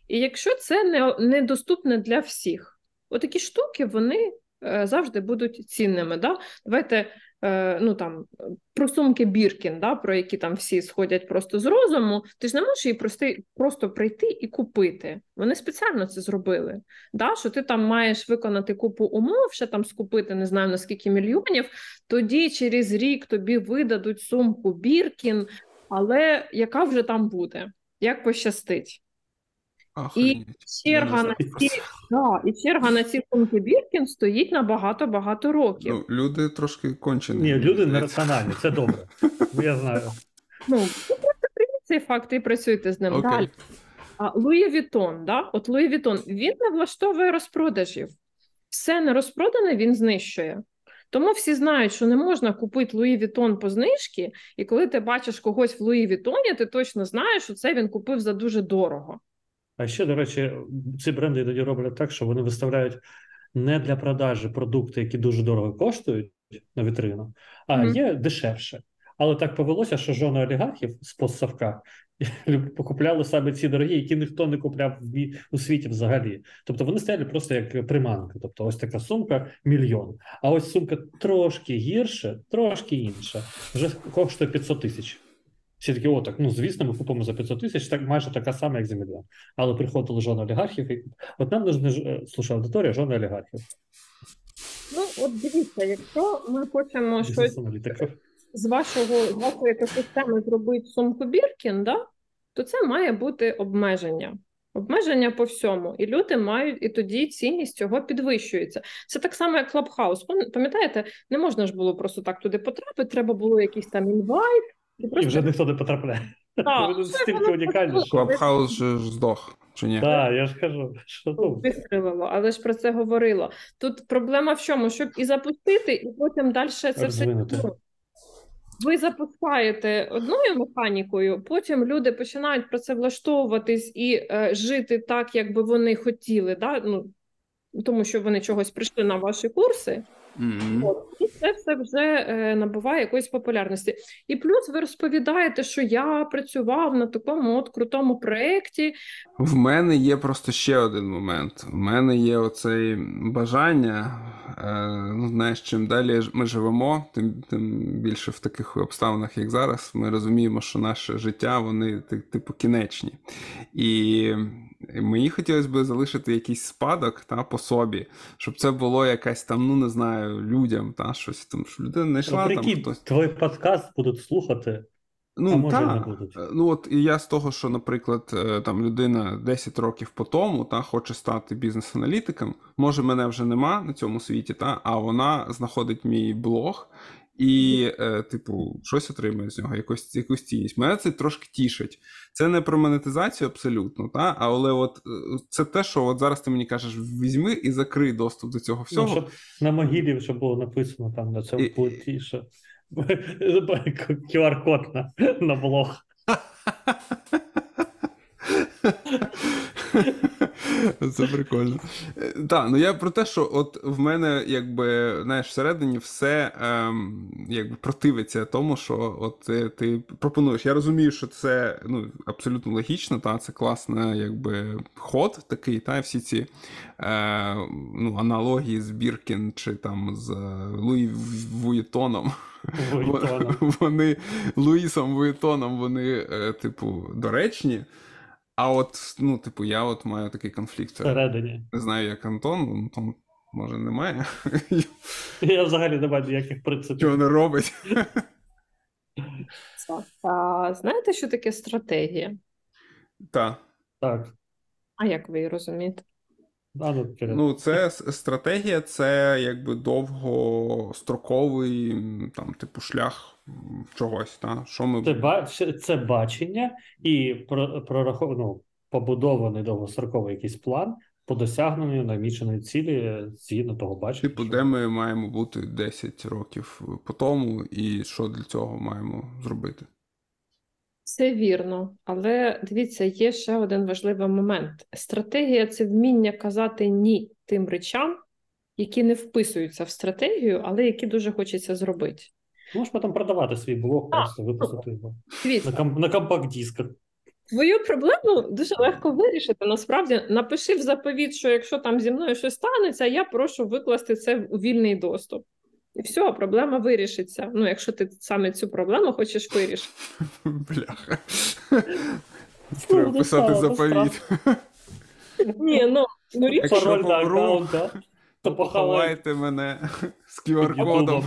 І якщо це не, недоступне для всіх, отакі штуки вони е, завжди будуть цінними. Да? Давайте е, ну, там, про сумки Біркін, да, про які там всі сходять просто з розуму, ти ж не можеш її прости, просто прийти і купити. Вони спеціально це зробили. Да, що ти там маєш виконати купу умов, ще там скупити не знаю на скільки мільйонів, тоді через рік тобі видадуть сумку Біркін, але яка вже там буде? Як пощастить? Охренеть. Черга на ці, да, і черга на ці сумки Біркін стоїть на багато-багато років. Ну, люди трошки кончені. Ні, люди нераціональні, це добре. Ну, Я знаю. Ну, ви просто прийміть цей факт і працюйте з ним Окей. далі. А Луї Вітон, да? от Луї Вітон, він не влаштовує розпродажів. Все не розпродане він знищує. Тому всі знають, що не можна купити Луї Вітон по знижці, і коли ти бачиш когось в Луї Вітоні, ти точно знаєш, що це він купив за дуже дорого. А ще, до речі, ці бренди іноді роблять так, що вони виставляють не для продажі продукти, які дуже дорого коштують на вітрину, а Мгм. є дешевше. Але так повелося, що жони олігархів з постсавка [LAUGHS] покупляли саме ці дорогі, які ніхто не купляв в у світі взагалі. Тобто вони стояли просто як приманка. Тобто, ось така сумка мільйон. А ось сумка трошки гірше, трошки інша, вже коштує 500 тисяч. Всі такі, о, так, ну звісно, ми купимо за 500 тисяч, так майже така сама, як за мільйон. Але приходили жони олігархів, і от нам нужна ж- е, слушай, аудиторія жони олігархів. Ну, от дивіться, якщо ми хочемо щось з вашого з вашої екосистеми зробити сумку Біркін, да? то це має бути обмеження. Обмеження по всьому. І люди мають, і тоді цінність цього підвищується. Це так само, як. Пам- Пам'ятаєте, не можна ж було просто так туди потрапити, треба було якийсь там інвайт. І І вже ніхто не потрапляє. Вони стільки унікальні. що- Клабхаус же ж здох, чи ні? Так, я ж кажу, що ну, вистрілило, але ж про це говорило. Тут проблема в чому? Щоб і запустити, і потім далі це все. Розвинути. Ну, Ви запускаєте одною механікою, потім люди починають працевлаштовуватись і е, жити так, як би вони хотіли, да? ну, тому що вони чогось прийшли на ваші курси. Мгм. От, і це все вже е, набуває якоїсь популярності. І плюс ви розповідаєте, що я працював на такому от крутому проєкті, В мене є просто ще один момент. У мене є оце бажання. Е, ну, знаєш, чим далі ми живемо, тим, тим більше в таких обставинах, як зараз, ми розуміємо, що наше життя, вони ти- типу кінечні. І мені хотілося б залишити якийсь спадок та, по собі, щоб це було якась там, ну не знаю, людям, та, щось там, щоб людина не йшла там прикинь, хтось. твій подкаст будуть слухати Ну, А може, та, не будуть. е, ну от і я з того, що, наприклад, е, там людина 10 років по тому та хоче стати бізнес-аналітиком. Може, мене вже нема на цьому світі, та а вона знаходить мій блог і, е, типу, щось отримує з нього, якусь, якусь цінність. Мене це трошки тішить. Це не про монетизацію абсолютно, та але от е, це те, що от зараз ти мені кажеш, візьми і закрий доступ до цього всього. Ну, щоб на могилі щоб було написано там на цьому І- плиті, що QR-код на, на блог. [LAUGHS] [LAUGHS] Це прикольно. Так, ну я про те, що от в мене, якби, знаєш, всередині все ем, якби противиться тому, що от ти, ти пропонуєш. Я розумію, що це ну, абсолютно логічно, та це класний якби, ход такий, та всі ці е, ну, аналогії з Біркін чи там з е, Луї Вуєтоном. Вуїтоном. [LAUGHS] Вони Луїсом Вуєтоном, вони, е, типу, доречні. А от, ну, типу, я от маю такий конфлікт. Всередині. Не знаю, як Антон, ну, Антон, може, немає. [LAUGHS] Я взагалі не маю ніяких принципів. Чого не робить? А, знаєте, що таке стратегія? Так. Так. А як ви її розумієте? Ну. Ну, це стратегія, це якби довгостроковий, там, типу, шлях чогось, та? Що ми Це, ба- це- бачення і про- прорахов- ну, побудований довгостроковий якийсь план по досягненню наміченої цілі е, згідно того бачення. Типу, що- де ми маємо бути 10 років по тому, і що для цього маємо зробити? Це вірно, але дивіться, є ще один важливий момент. Стратегія це вміння казати ні тим речам, які не вписуються в стратегію, але які дуже хочеться зробити. Можеш потім продавати свій блог, просто випустити його на, на компакт-дисках. Твою проблему дуже легко вирішити. Насправді, напиши в заповіт, що якщо там зі мною щось станеться, я прошу викласти це у вільний доступ. І все, проблема вирішиться. Ну, якщо ти саме цю проблему хочеш вирішити. [LAUGHS] Бляха. Треба Ну, писати заповіт. Ні, ну, ну річ, Пароль на помру, аккаунта, [LAUGHS] то Поховайте мене з QR-кодом.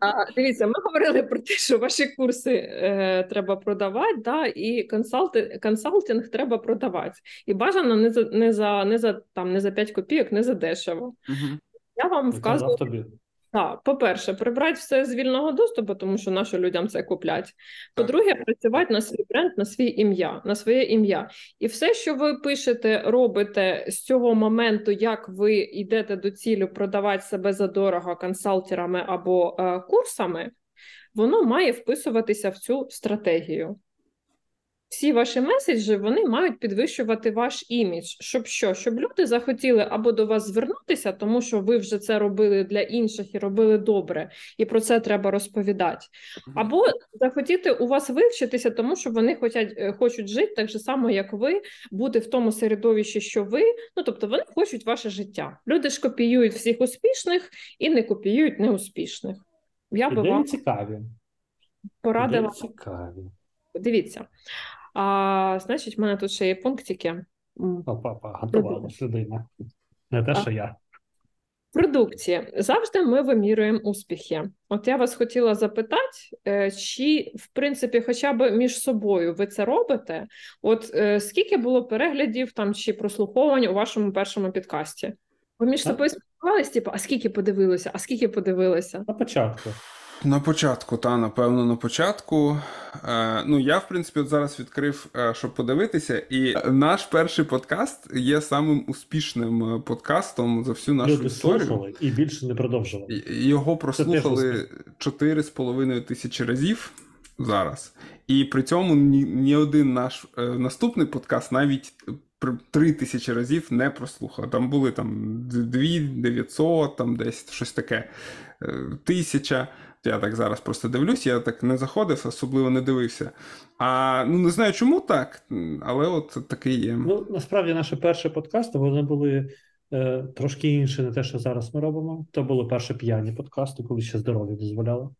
А, дивіться, ми говорили про те, що ваші курси е, треба продавати, да, і консалти, консалтинг треба продавати. І бажано не за не за не за там не за 5 копійок, не за дешево. Мгм. Я вам вказую, тобі. так, по-перше, прибрати все з вільного доступу, тому що наші людям це куплять. По-друге, працювати на свій бренд, на свій ім'я, на своє ім'я. І все, що ви пишете, робите з цього моменту, як ви йдете до цілю продавати себе задорого консалтерами або е, курсами, воно має вписуватися в цю стратегію. Всі ваші меседжі вони мають підвищувати ваш імідж, щоб що? Щоб люди захотіли або до вас звернутися, тому що ви вже це робили для інших і робили добре, і про це треба розповідати. Або захотіти у вас вивчитися, тому що вони хочуть, е, хочуть жити так же само, як ви, бути в тому середовищі, що ви. Ну тобто вони хочуть ваше життя. Люди ж копіюють всіх успішних і не копіюють неуспішних. Я би вам цікаві. порадила. Цікаві. Дивіться. А, значить, в мене тут ще є пунктики. Опа-па, готувалась людина. Не те, що я. Продукції. Завжди ми вимірюємо успіхи. От я вас хотіла запитати, е, чи в принципі, хоча б між собою ви це робите? От е, скільки було переглядів там чи прослуховувань у вашому першому підкасті? Ви між собою спілкувались, типу, а скільки подивилося, а скільки подивилися? На початку. На початку, та, напевно, на початку. Е, ну, я, в принципі, от зараз відкрив, е, щоб подивитися, і наш перший подкаст є самим успішним е, подкастом за всю нашу Люди історію. слухали і більше не продовжували. Його прослухали теж 4,5 тисячі разів зараз. І при цьому ні, ні один наш е, наступний подкаст навіть при 3 тисячі разів не прослухав. Там були там 2 900, там десь щось таке, е, тисяча. Я так зараз просто дивлюсь, я так не заходив, особливо не дивився. А ну не знаю, чому так, але от такий є. Ну, насправді, наші перші подкасти вони були е, трошки інші, не те, що зараз ми робимо. То були перші п'яні подкасти, коли ще здоров'я дозволяло.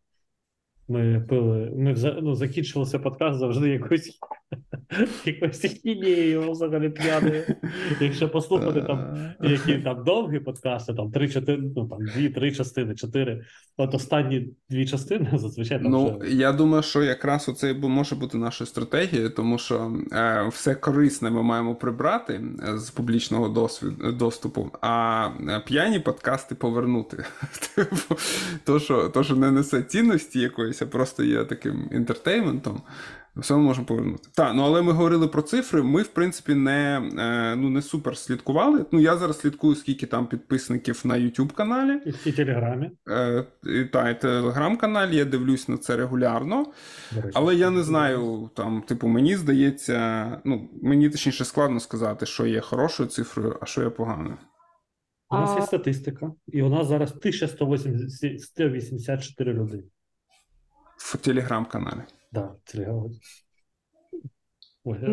Ми пили, ми ну, закінчувався подкаст завжди якоюсь якоюсь ахінеєю взагалі п'яною. Якщо послухати там, які там довгі подкасти, там три чотири, ну там дві-три частини, чотири. От останні дві частини [LAUGHS] зазвичай там Ну, вже я думаю, що якраз оце може бути нашою стратегією, тому що е, все корисне ми маємо прибрати е, з публічного досвід, доступу, а е, п'яні подкасти повернути. [LAUGHS] Типу, то, що, то, що не несе цінності якоїсь, а просто є таким інтертейментом. Все ми можемо повернути. Так, ну але ми говорили про цифри. Ми, в принципі, не, е, ну, не супер слідкували. Ну, я зараз слідкую, скільки там підписників на YouTube каналі. і в Телеграмі. Е, і, та, і телеграм-каналі, я дивлюсь на це регулярно. речі. Але я не знаю, там, типу, мені здається, ну, мені точніше складно сказати, що є хорошою цифрою, а що є поганою. У нас є статистика, і у нас зараз 1180 184 людини. В телеграм-каналі. Да, Телеграм.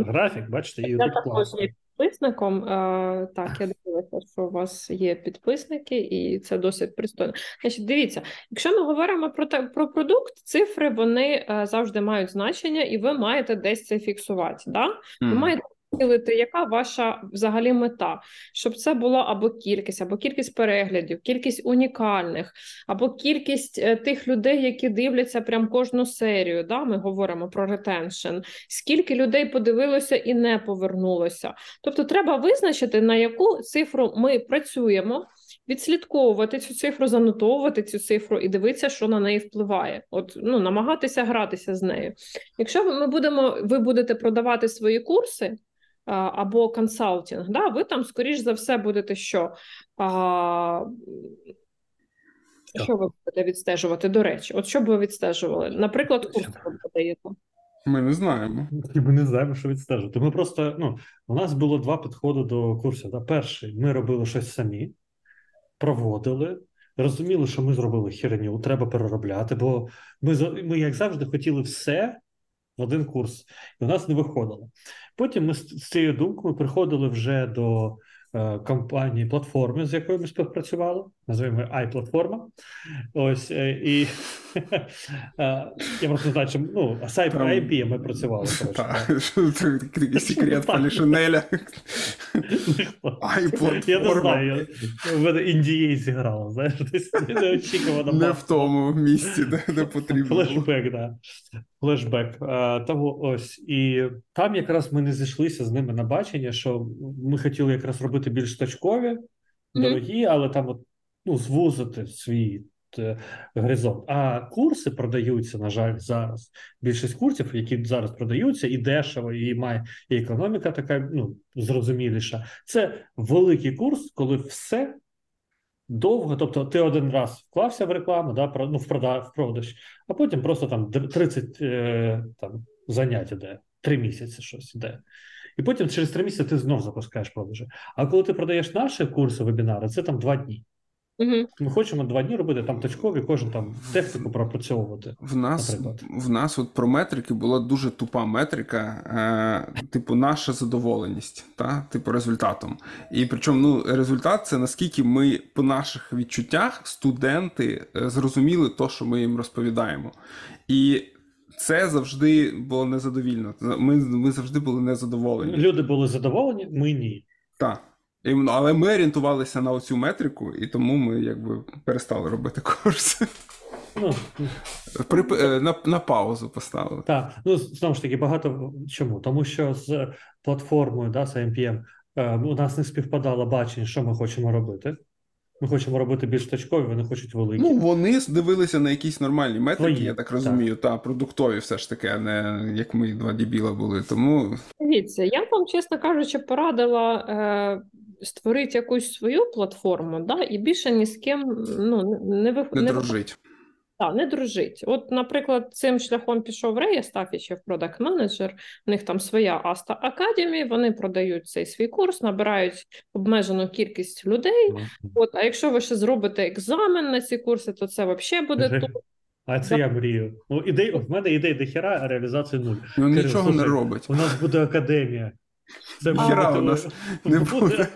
Графік, бачите, і Я також є підписником. Так, я дивилася, що у вас є підписники, і це досить пристойно. Значить, дивіться, якщо ми говоримо про те- про продукт, цифри вони е, завжди мають значення, і ви маєте десь це фіксувати. Да? Ви маєте втілити, яка ваша взагалі мета, щоб це була або кількість, або кількість переглядів, кількість унікальних, або кількість е, тих людей, які дивляться прям кожну серію. Да? Ми говоримо про ретеншн. Скільки людей подивилося і не повернулося. Тобто, треба визначити, на яку цифру ми працюємо. Відслідковувати цю цифру, занотовувати цю цифру і дивитися, що на неї впливає. От ну намагатися гратися з нею. Якщо ми будемо, ви будете продавати свої курси або консалтинг, да, ви там, скоріш за все, будете що? А, що ви будете відстежувати? До речі, от що б ви відстежували? Наприклад, курси ви продаєте. Ми не знаємо. Ми не знаємо, що відстежувати. Ми просто, ну, у нас було два підходи до курсів. Да? Перший, ми робили щось самі, проводили, розуміли, що ми зробили херню, треба переробляти, бо ми, за- ми як завжди, хотіли все в один курс, і у нас не виходило. Потім ми з, цією думкою приходили вже до е, компанії платформи, з якою ми співпрацювали, називаємо i-платформа. Ось е, і [LAUGHS] е, я просто знаю, ну, з Там- IB ми працювали. [LAUGHS] Так, так. такий [LAUGHS] секрет Полішинеля. Я не знаю, в мене NDA зіграло, знаєш, десь неочікувано. Не в тому місці, де, потрібно. Флешбек, да. Флешбек. Того ось. І там якраз ми не зійшлися з ними на бачення, що ми хотіли якраз робити більш точкові, дорогі, але там от, ну, звузити свій е, горизонт. А курси продаються, на жаль, зараз. Більшість курсів, які зараз продаються, і дешево, і має і економіка така ну, зрозуміліша. Це великий курс, коли все довго, тобто ти один раз вклався в рекламу, да, ну, в, прода, в продаж, а потім просто там др- 30 е, там, занять іде, 3 місяці щось іде. І потім через 3 місяці ти знов запускаєш продажі. А коли ти продаєш наші курси, вебінари, це там 2 дні. Угу. Ми хочемо 2 дні робити там точкові, кожен там техніку пропрацьовувати. В нас, Наприклад. в нас от про метрики була дуже тупа метрика, е, типу, наша задоволеність, та? типу, результатом. І причому ну, результат це наскільки ми по наших відчуттях студенти е, зрозуміли то, що ми їм розповідаємо. І це завжди було незадовільно. Ми, ми завжди були незадоволені. Люди були задоволені, ми ні. Так. Але ми орієнтувалися на оцю метрику, і тому ми якби перестали робити курси. Ну, При, е, на, на паузу поставили. Так, ну знову ж таки, багато чому? Тому що з платформою, да, з AMPM, е, у нас не співпадало бачення, що ми хочемо робити. Ми хочемо робити більш точкові, вони хочуть великі. Ну, вони дивилися на якісь нормальні метрики, Твої, я так розумію, та продуктові все ж таки, а не як ми два дібіла були. Тому Дивіться, я вам, чесно кажучи, порадила е, створити якусь свою платформу, да, і більше ні з ким ну, не, вих... не не, дружить. Та, не дружить. От, наприклад, цим шляхом пішов Рей, я ще в продакт менеджер. У них там своя Asta Academy, вони продають цей свій курс, набирають обмежену кількість людей. От, а якщо ви ще зробите екзамен на ці курси, то це взагалі буде топ. А це я мрію. Ну, ідей, в мене ідей до хіра, а реалізації нуль. Ну нічого не робить. У нас буде академія. Це буде- у нас [LAUGHS] не буде.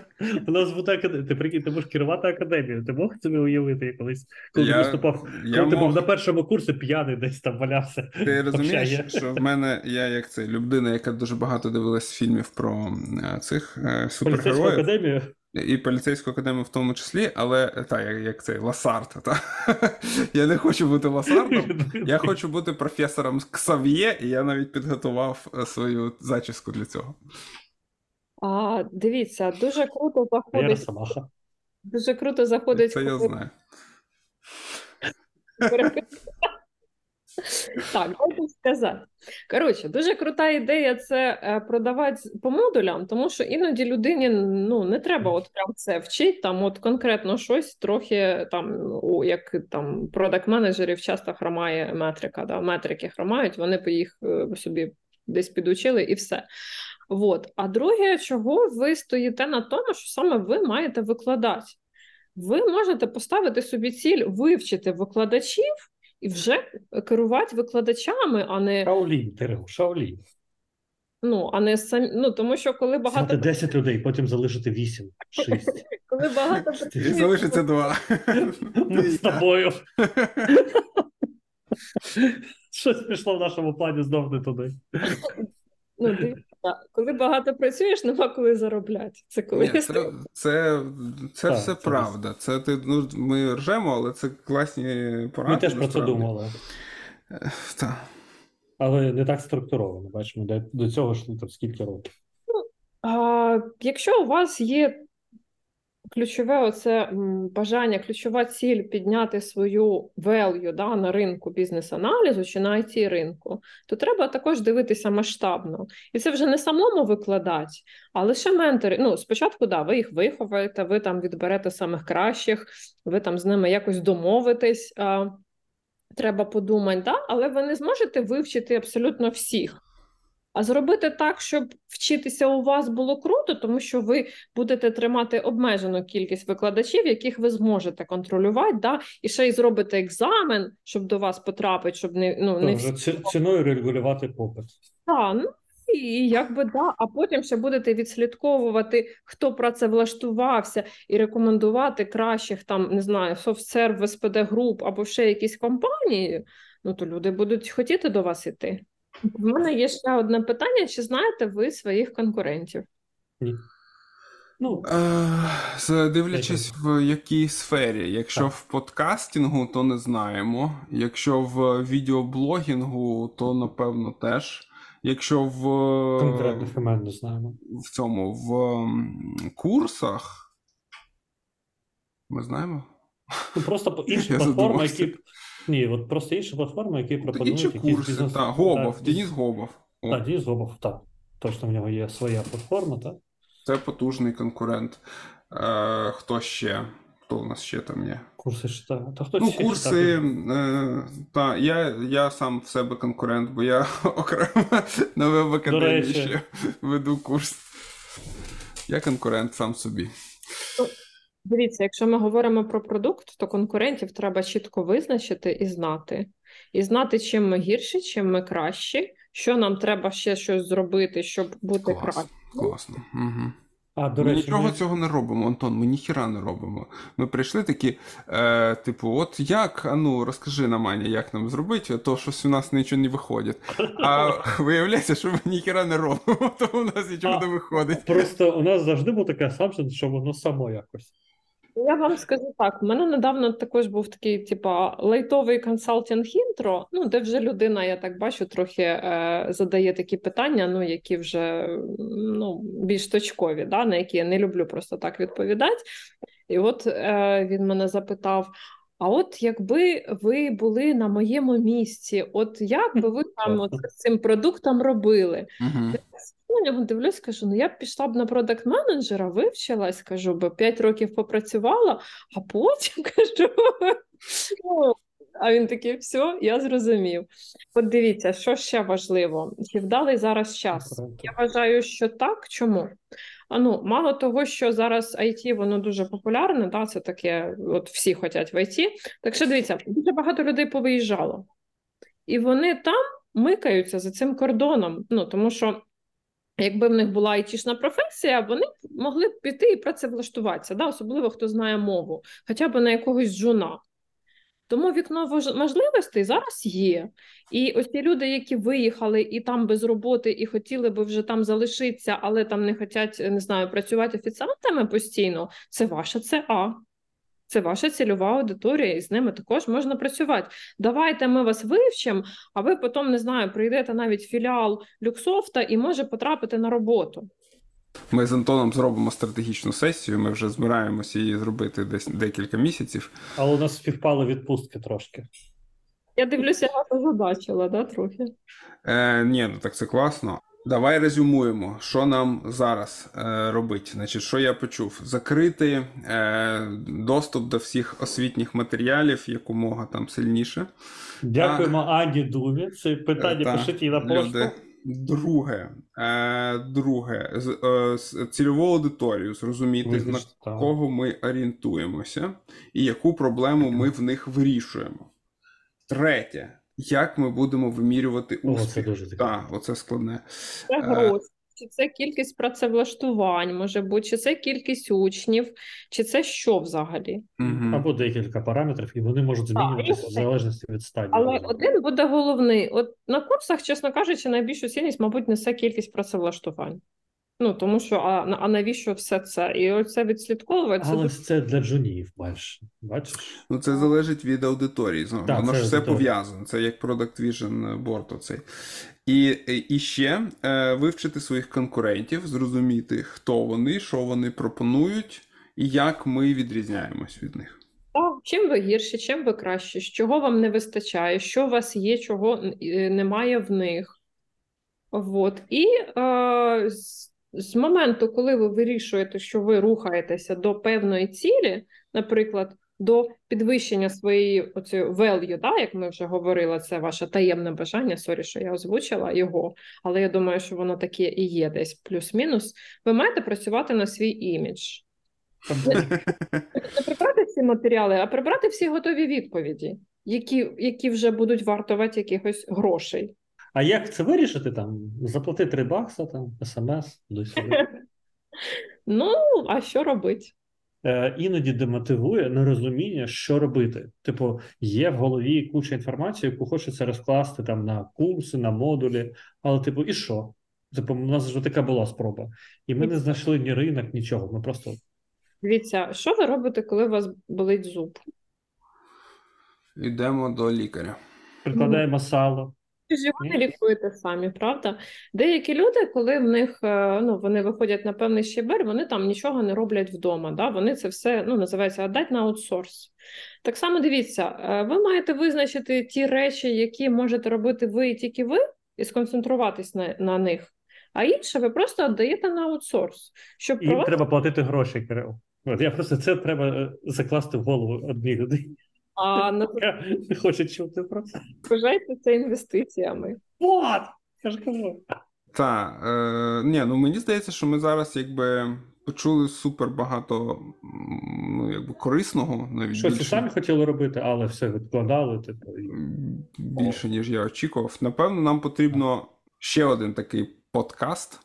У нас буде академія. Ти прикинь, ти можеш керувати академією. Ти мог собі уявити колись, коли ти виступав, коли я ти був на першому курсі п'яний десь там валявся. Ти розумієш, Общає. що в мене я як це людина, яка дуже багато дивилась фільмів про е, цих е, Поліцейську академію. і поліцейську академію в тому числі, але та як, як цей Ласард. Та. [LAUGHS] я не хочу бути Ласардом. Я хочу бути професором Ксав'є, і я навіть підготував е, свою зачіску для цього. А, дивіться, дуже круто Я заходить. Росомаха. Дуже круто заходить. Це я знаю. [LAUGHS] Так, дайте сказати. Коротше, дуже крута ідея це е, продавати по модулям, тому що іноді людині ну, не треба от прям це вчити, там от конкретно щось трохи там, у, як там продакт-менеджерів часто хромає метрика, да, метрики хромають, вони по їх е, собі десь підучили і все. Вот. А друге, чого ви стоїте на тому, що саме ви маєте викладати? Ви можете поставити собі ціль вивчити викладачів і вже керувати викладачами, а не Шаолінь, Терегу, Шаолінь. ну, а не самі. Ну тому що коли багато 10 людей, потім залишити 8, 6. [LAUGHS] коли багато І залишиться два. Ми з тобою. [LAUGHS] Щось пішло в нашому плані знов не туди. [LAUGHS] ну, дивіться, коли багато працюєш, нема коли заробляти. Це коли Ні, [LAUGHS] це, це, це Так, все це правда. Це ти, ну, ми ржемо, але це класні поради. Ми теж про це думали. Е, Так. Але не так структуровано. Бачимо, де до цього ж там скільки років. А, якщо у вас є ключове оце бажання, ключова ціль підняти свою value да, на ринку бізнес-аналізу чи на it ринку, то треба також дивитися масштабно. І це вже не самому викладати, а лише ментори. Ну, спочатку, да, ви їх виховаєте, ви там відберете самих кращих, ви там з ними якось домовитесь. Треба подумати, да? але ви не зможете вивчити абсолютно всіх. А зробити так, щоб вчитися у вас було круто, тому що ви будете тримати обмежену кількість викладачів, яких ви зможете контролювати, да? і ще й зробите екзамен, щоб до вас потрапити, щоб не, ну, не всі. вже ціною регулювати попит. Та, ну, і якби да, а потім ще будете відслідковувати, хто працевлаштувався, і рекомендувати кращих там, не знаю, софтсерв, СПД груп або ще якісь компанії. Ну то люди будуть хотіти до вас іти. В мене є ще одне питання: чи знаєте ви своїх конкурентів? Ну, Е, Дивлячись в якій сфері. Якщо Так. в подкастингу, то не знаємо. Якщо в відеоблогінгу, то напевно теж. Якщо в, конкретних імен не знаємо. в цьому в курсах. Ми знаємо? Ну, просто по- інші [LAUGHS] платформи, які. Ні, от просто інші платформи, які пропонують Інші якісь курси, бізнес. так, Гобов, Так, Деніс Гобов. О, Так, Денис Гобов, так. Точно в нього є своя платформа, так? Це потужний конкурент. Е, хто ще? Хто у нас ще там є? Курси читаю. Та хтось Ну, ще курси, е, та, я, я сам в себе конкурент, бо я [LAUGHS] окремо на веб-академії ще веду курс. Я конкурент сам собі. Дивіться, якщо ми говоримо про продукт, то конкурентів треба чітко визначити і знати. І знати, чим ми гірші, чим ми кращі, що нам треба ще щось зробити, щоб бути Клас, кращим. класно. Угу. А, до Ми речі, нічого ми- цього не робимо, Антон, ми ніхіра не робимо. Ми прийшли такі, е, типу, от як, а ну розкажи нам, Аня, як нам зробити, а то щось у нас нічого не виходить. А [LAUGHS] виявляється, що ми ніхіра не робимо, [LAUGHS] то у нас нічого А. не виходить. Просто у нас завжди був такий assumption, що воно само якось. Я вам скажу так: у мене недавно також був такий, типа, лайтовий консалтинг intro, ну, де вже людина, я так бачу, трохи е, задає такі питання, ну, які вже ну, більш точкові, да, на які я не люблю просто так відповідати. І от е, він мене запитав: а от якби ви були на моєму місці, от як би ви там от з цим продуктом робили? Угу. На нього дивлюсь, кажу: ну я б пішла б на продакт-менеджера, вивчилась, кажу, бо 5 років попрацювала, а потім [LAUGHS] кажу. ну, А він такий, все, я зрозумів. От дивіться, що ще важливо, чи вдалий зараз час? Я вважаю, що так. Чому? А ну, мало того, що зараз IT воно дуже популярне, да, це таке, от всі хочуть в IT. Так що дивіться, дуже багато людей повиїжджало. І вони там микаються за цим кордоном. Ну, тому що Якби в них була айтішна професія, вони б могли б піти і працевлаштуватися, да? особливо хто знає мову, хоча б на якогось джуна. Тому вікно можливостей зараз є. І ось ті люди, які виїхали і там без роботи, і хотіли би вже там залишитися, але там не хочуть, не знаю, працювати офіціантами постійно, це ваша ЦА. Це ваша цільова аудиторія, і з ними також можна працювати. Давайте ми вас вивчимо, а ви потім, не знаю, прийдете навіть філіал Люксофта і може потрапити на роботу. Ми з Антоном зробимо стратегічну сесію. Ми вже збираємося її зробити десь декілька місяців. Але у нас співпали відпустки трошки. Я дивлюся, я вас озадачила, да, трохи. Е, ні, ну так це класно. Давай резюмуємо, що нам зараз е, робити. Значить, що я почув? Закрити е, доступ до всіх освітніх матеріалів якомога там сильніше. Дякуємо Ані Думі. Це питання та, пишіть їй на пошту. люди. Друге, е, друге, з, е, цільову аудиторію зрозуміти, на Визначити, так. кого ми орієнтуємося і яку проблему ми в них вирішуємо. Третє, як ми будемо вимірювати О, це дуже цікаво. Так, оце складне. Це Е. гроші, чи це кількість працевлаштувань, може бути, чи це кількість учнів, чи це що взагалі? Угу. Або декілька параметрів, і вони можуть змінюватися в залежності від стадії. Але один буде головний. От на курсах, чесно кажучи, найбільшу цінність, мабуть, несе кількість працевлаштувань. Ну, тому що, а, а навіщо все це? І оце відслідковувати. Але дуже... це для джунів більше. Бачиш? Ну, це залежить від аудиторії. Знову. Так, Воно ж все пов'язано. Це як Product Vision Board оцей. І, і ще е, вивчити своїх конкурентів, зрозуміти, хто вони, що вони пропонують, і як ми відрізняємось від них. Так, чим ви гірші, чим ви краще, чого вам не вистачає, що у вас є, чого е, немає в них. От. І е, з, моменту, коли ви вирішуєте, що ви рухаєтеся до певної цілі, наприклад, до підвищення своєї оцієї value, да, як ми вже говорили, це ваше таємне бажання. Sorry, що я озвучила його, але я думаю, що воно таке і є десь плюс-мінус. Ви маєте працювати на свій імідж. Не прибрати всі матеріали, а прибрати всі готові відповіді, які, які вже будуть вартувати якихось грошей. А як це вирішити? Там заплати 3 бакса, там смс, до сюди. [LAUGHS] Ну, а що робити? Е, іноді демотивує нерозуміння, що робити. Типу, є в голові куча інформації, яку хочеться розкласти там на курси, на модулі, але типу, і що? Типу, у нас вже така була спроба. І ми не знайшли ні ринок, нічого. Ми просто Дивіться, що ви робите, коли у вас болить зуб? Йдемо до лікаря. прикладаємо сало. Ви ж не лікуєте самі, правда? Деякі люди, коли в них е, ну, вони виходять на певний щебель, вони там нічого не роблять вдома. Да? Вони це все ну, називається «отдать на аутсорс. Так само дивіться, е, ви маєте визначити ті речі, які можете робити ви і тільки ви, і сконцентруватись на, на них. А інше ви просто віддаєте на аутсорс. Щоб Їм провести треба платити гроші, Кирил. От я просто це треба е, закласти в голову одній людині, а [LAUGHS] яка не хоче чути про це. вважайте це інвестиціями. От! Я ж кажу. Так, е, ні, ну мені здається, що ми зараз якби почули супер багато ну, якби корисного, навіть Щось і більше, самі хотіли робити, але все відкладали. Типу, і... більше, ніж я очікував. Напевно, нам потрібно ще один такий подкаст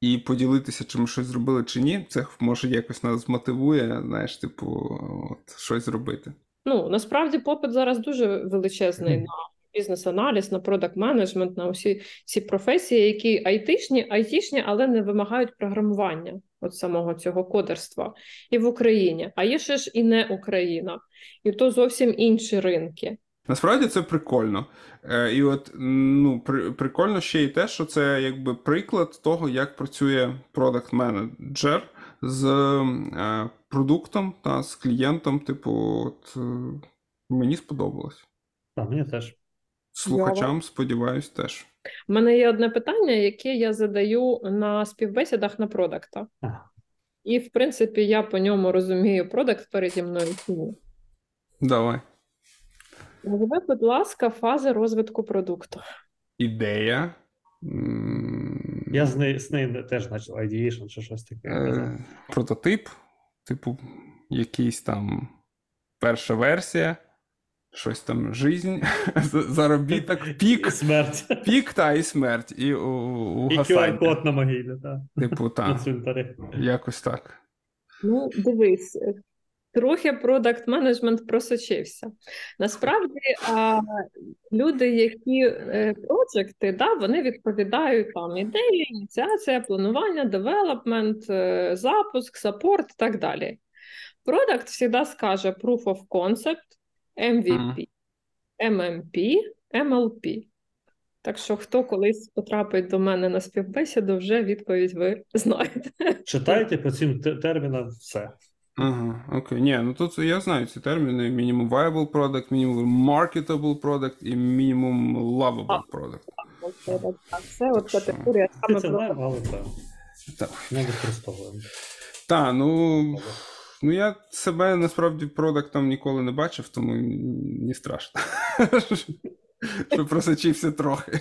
і поділитися, чи ми щось зробили чи ні. Це може якось нас змотивує, знаєш, типу, от, щось зробити. Ну, насправді попит зараз дуже величезний на бізнес-аналіз, на продакт-менеджмент, на усі ці професії, які айтишні, айтішні, але не вимагають програмування от самого цього кодерства і в Україні. А є ще ж і не Україна, і то зовсім інші ринки. Насправді це прикольно. Е, і от ну, при, прикольно ще й те, що це якби приклад того, як працює продакт менеджер з е, продуктом та з клієнтом. Типу, от, е, мені сподобалось. А, мені теж. Слухачам, сподіваюсь, теж. У мене є одне питання, яке я задаю на співбесідах на продакта. Ага. І, в принципі, я по ньому розумію продакт переді мною. чи. Давай. Назви, будь ласка, фази розвитку продукту. Ідея. Я з нею, з нею теж почав ideation чи щось таке. е, прототип, типу, якийсь там перша версія, щось там жизнь, [LAUGHS] заробіток, І пік, смерть. пік та і смерть, і у, І угасання. QR-код на могилі, так. Типу, так, якось так. Ну, дивись, трохи продакт менеджмент просочився. Насправді, люди, які е, проджекти, да, вони відповідають там ідеї, ініціація, планування, девелопмент, запуск, саппорт і так далі. Продакт завжди скаже Proof of Concept, MVP, MMP, MLP. Так що, хто колись потрапить до мене на співбесіду, вже відповідь ви знаєте. Читайте по цим термінам все. Ага, окей. Ні, ну тут я знаю ці терміни: minimum viable product, minimum marketable product і minimum lovable product. Це, це от категорія саме але так, Так, не використовуємо. та, ну, ну я себе насправді продактом ніколи не бачив, тому не страшно. [LAUGHS] Що просочився трохи.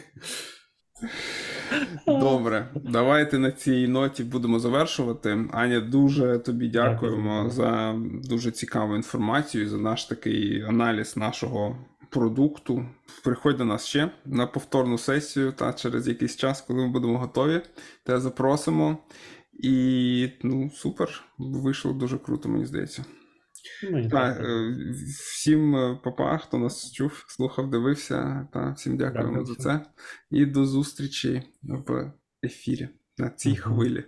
Добре, давайте на цій ноті будемо завершувати. Аня, дуже тобі дякуємо Дякую. за дуже цікаву інформацію, за наш такий аналіз нашого продукту. Приходь до нас ще на повторну сесію та через якийсь час, коли ми будемо готові. Те запросимо. І ну, супер, вийшло дуже круто, мені здається. Мені Так, так. е, всім е, папа, хто нас чув, слухав, дивився. Та всім дякуємо Дякую за це. І до зустрічі в ефірі на цій хвилі.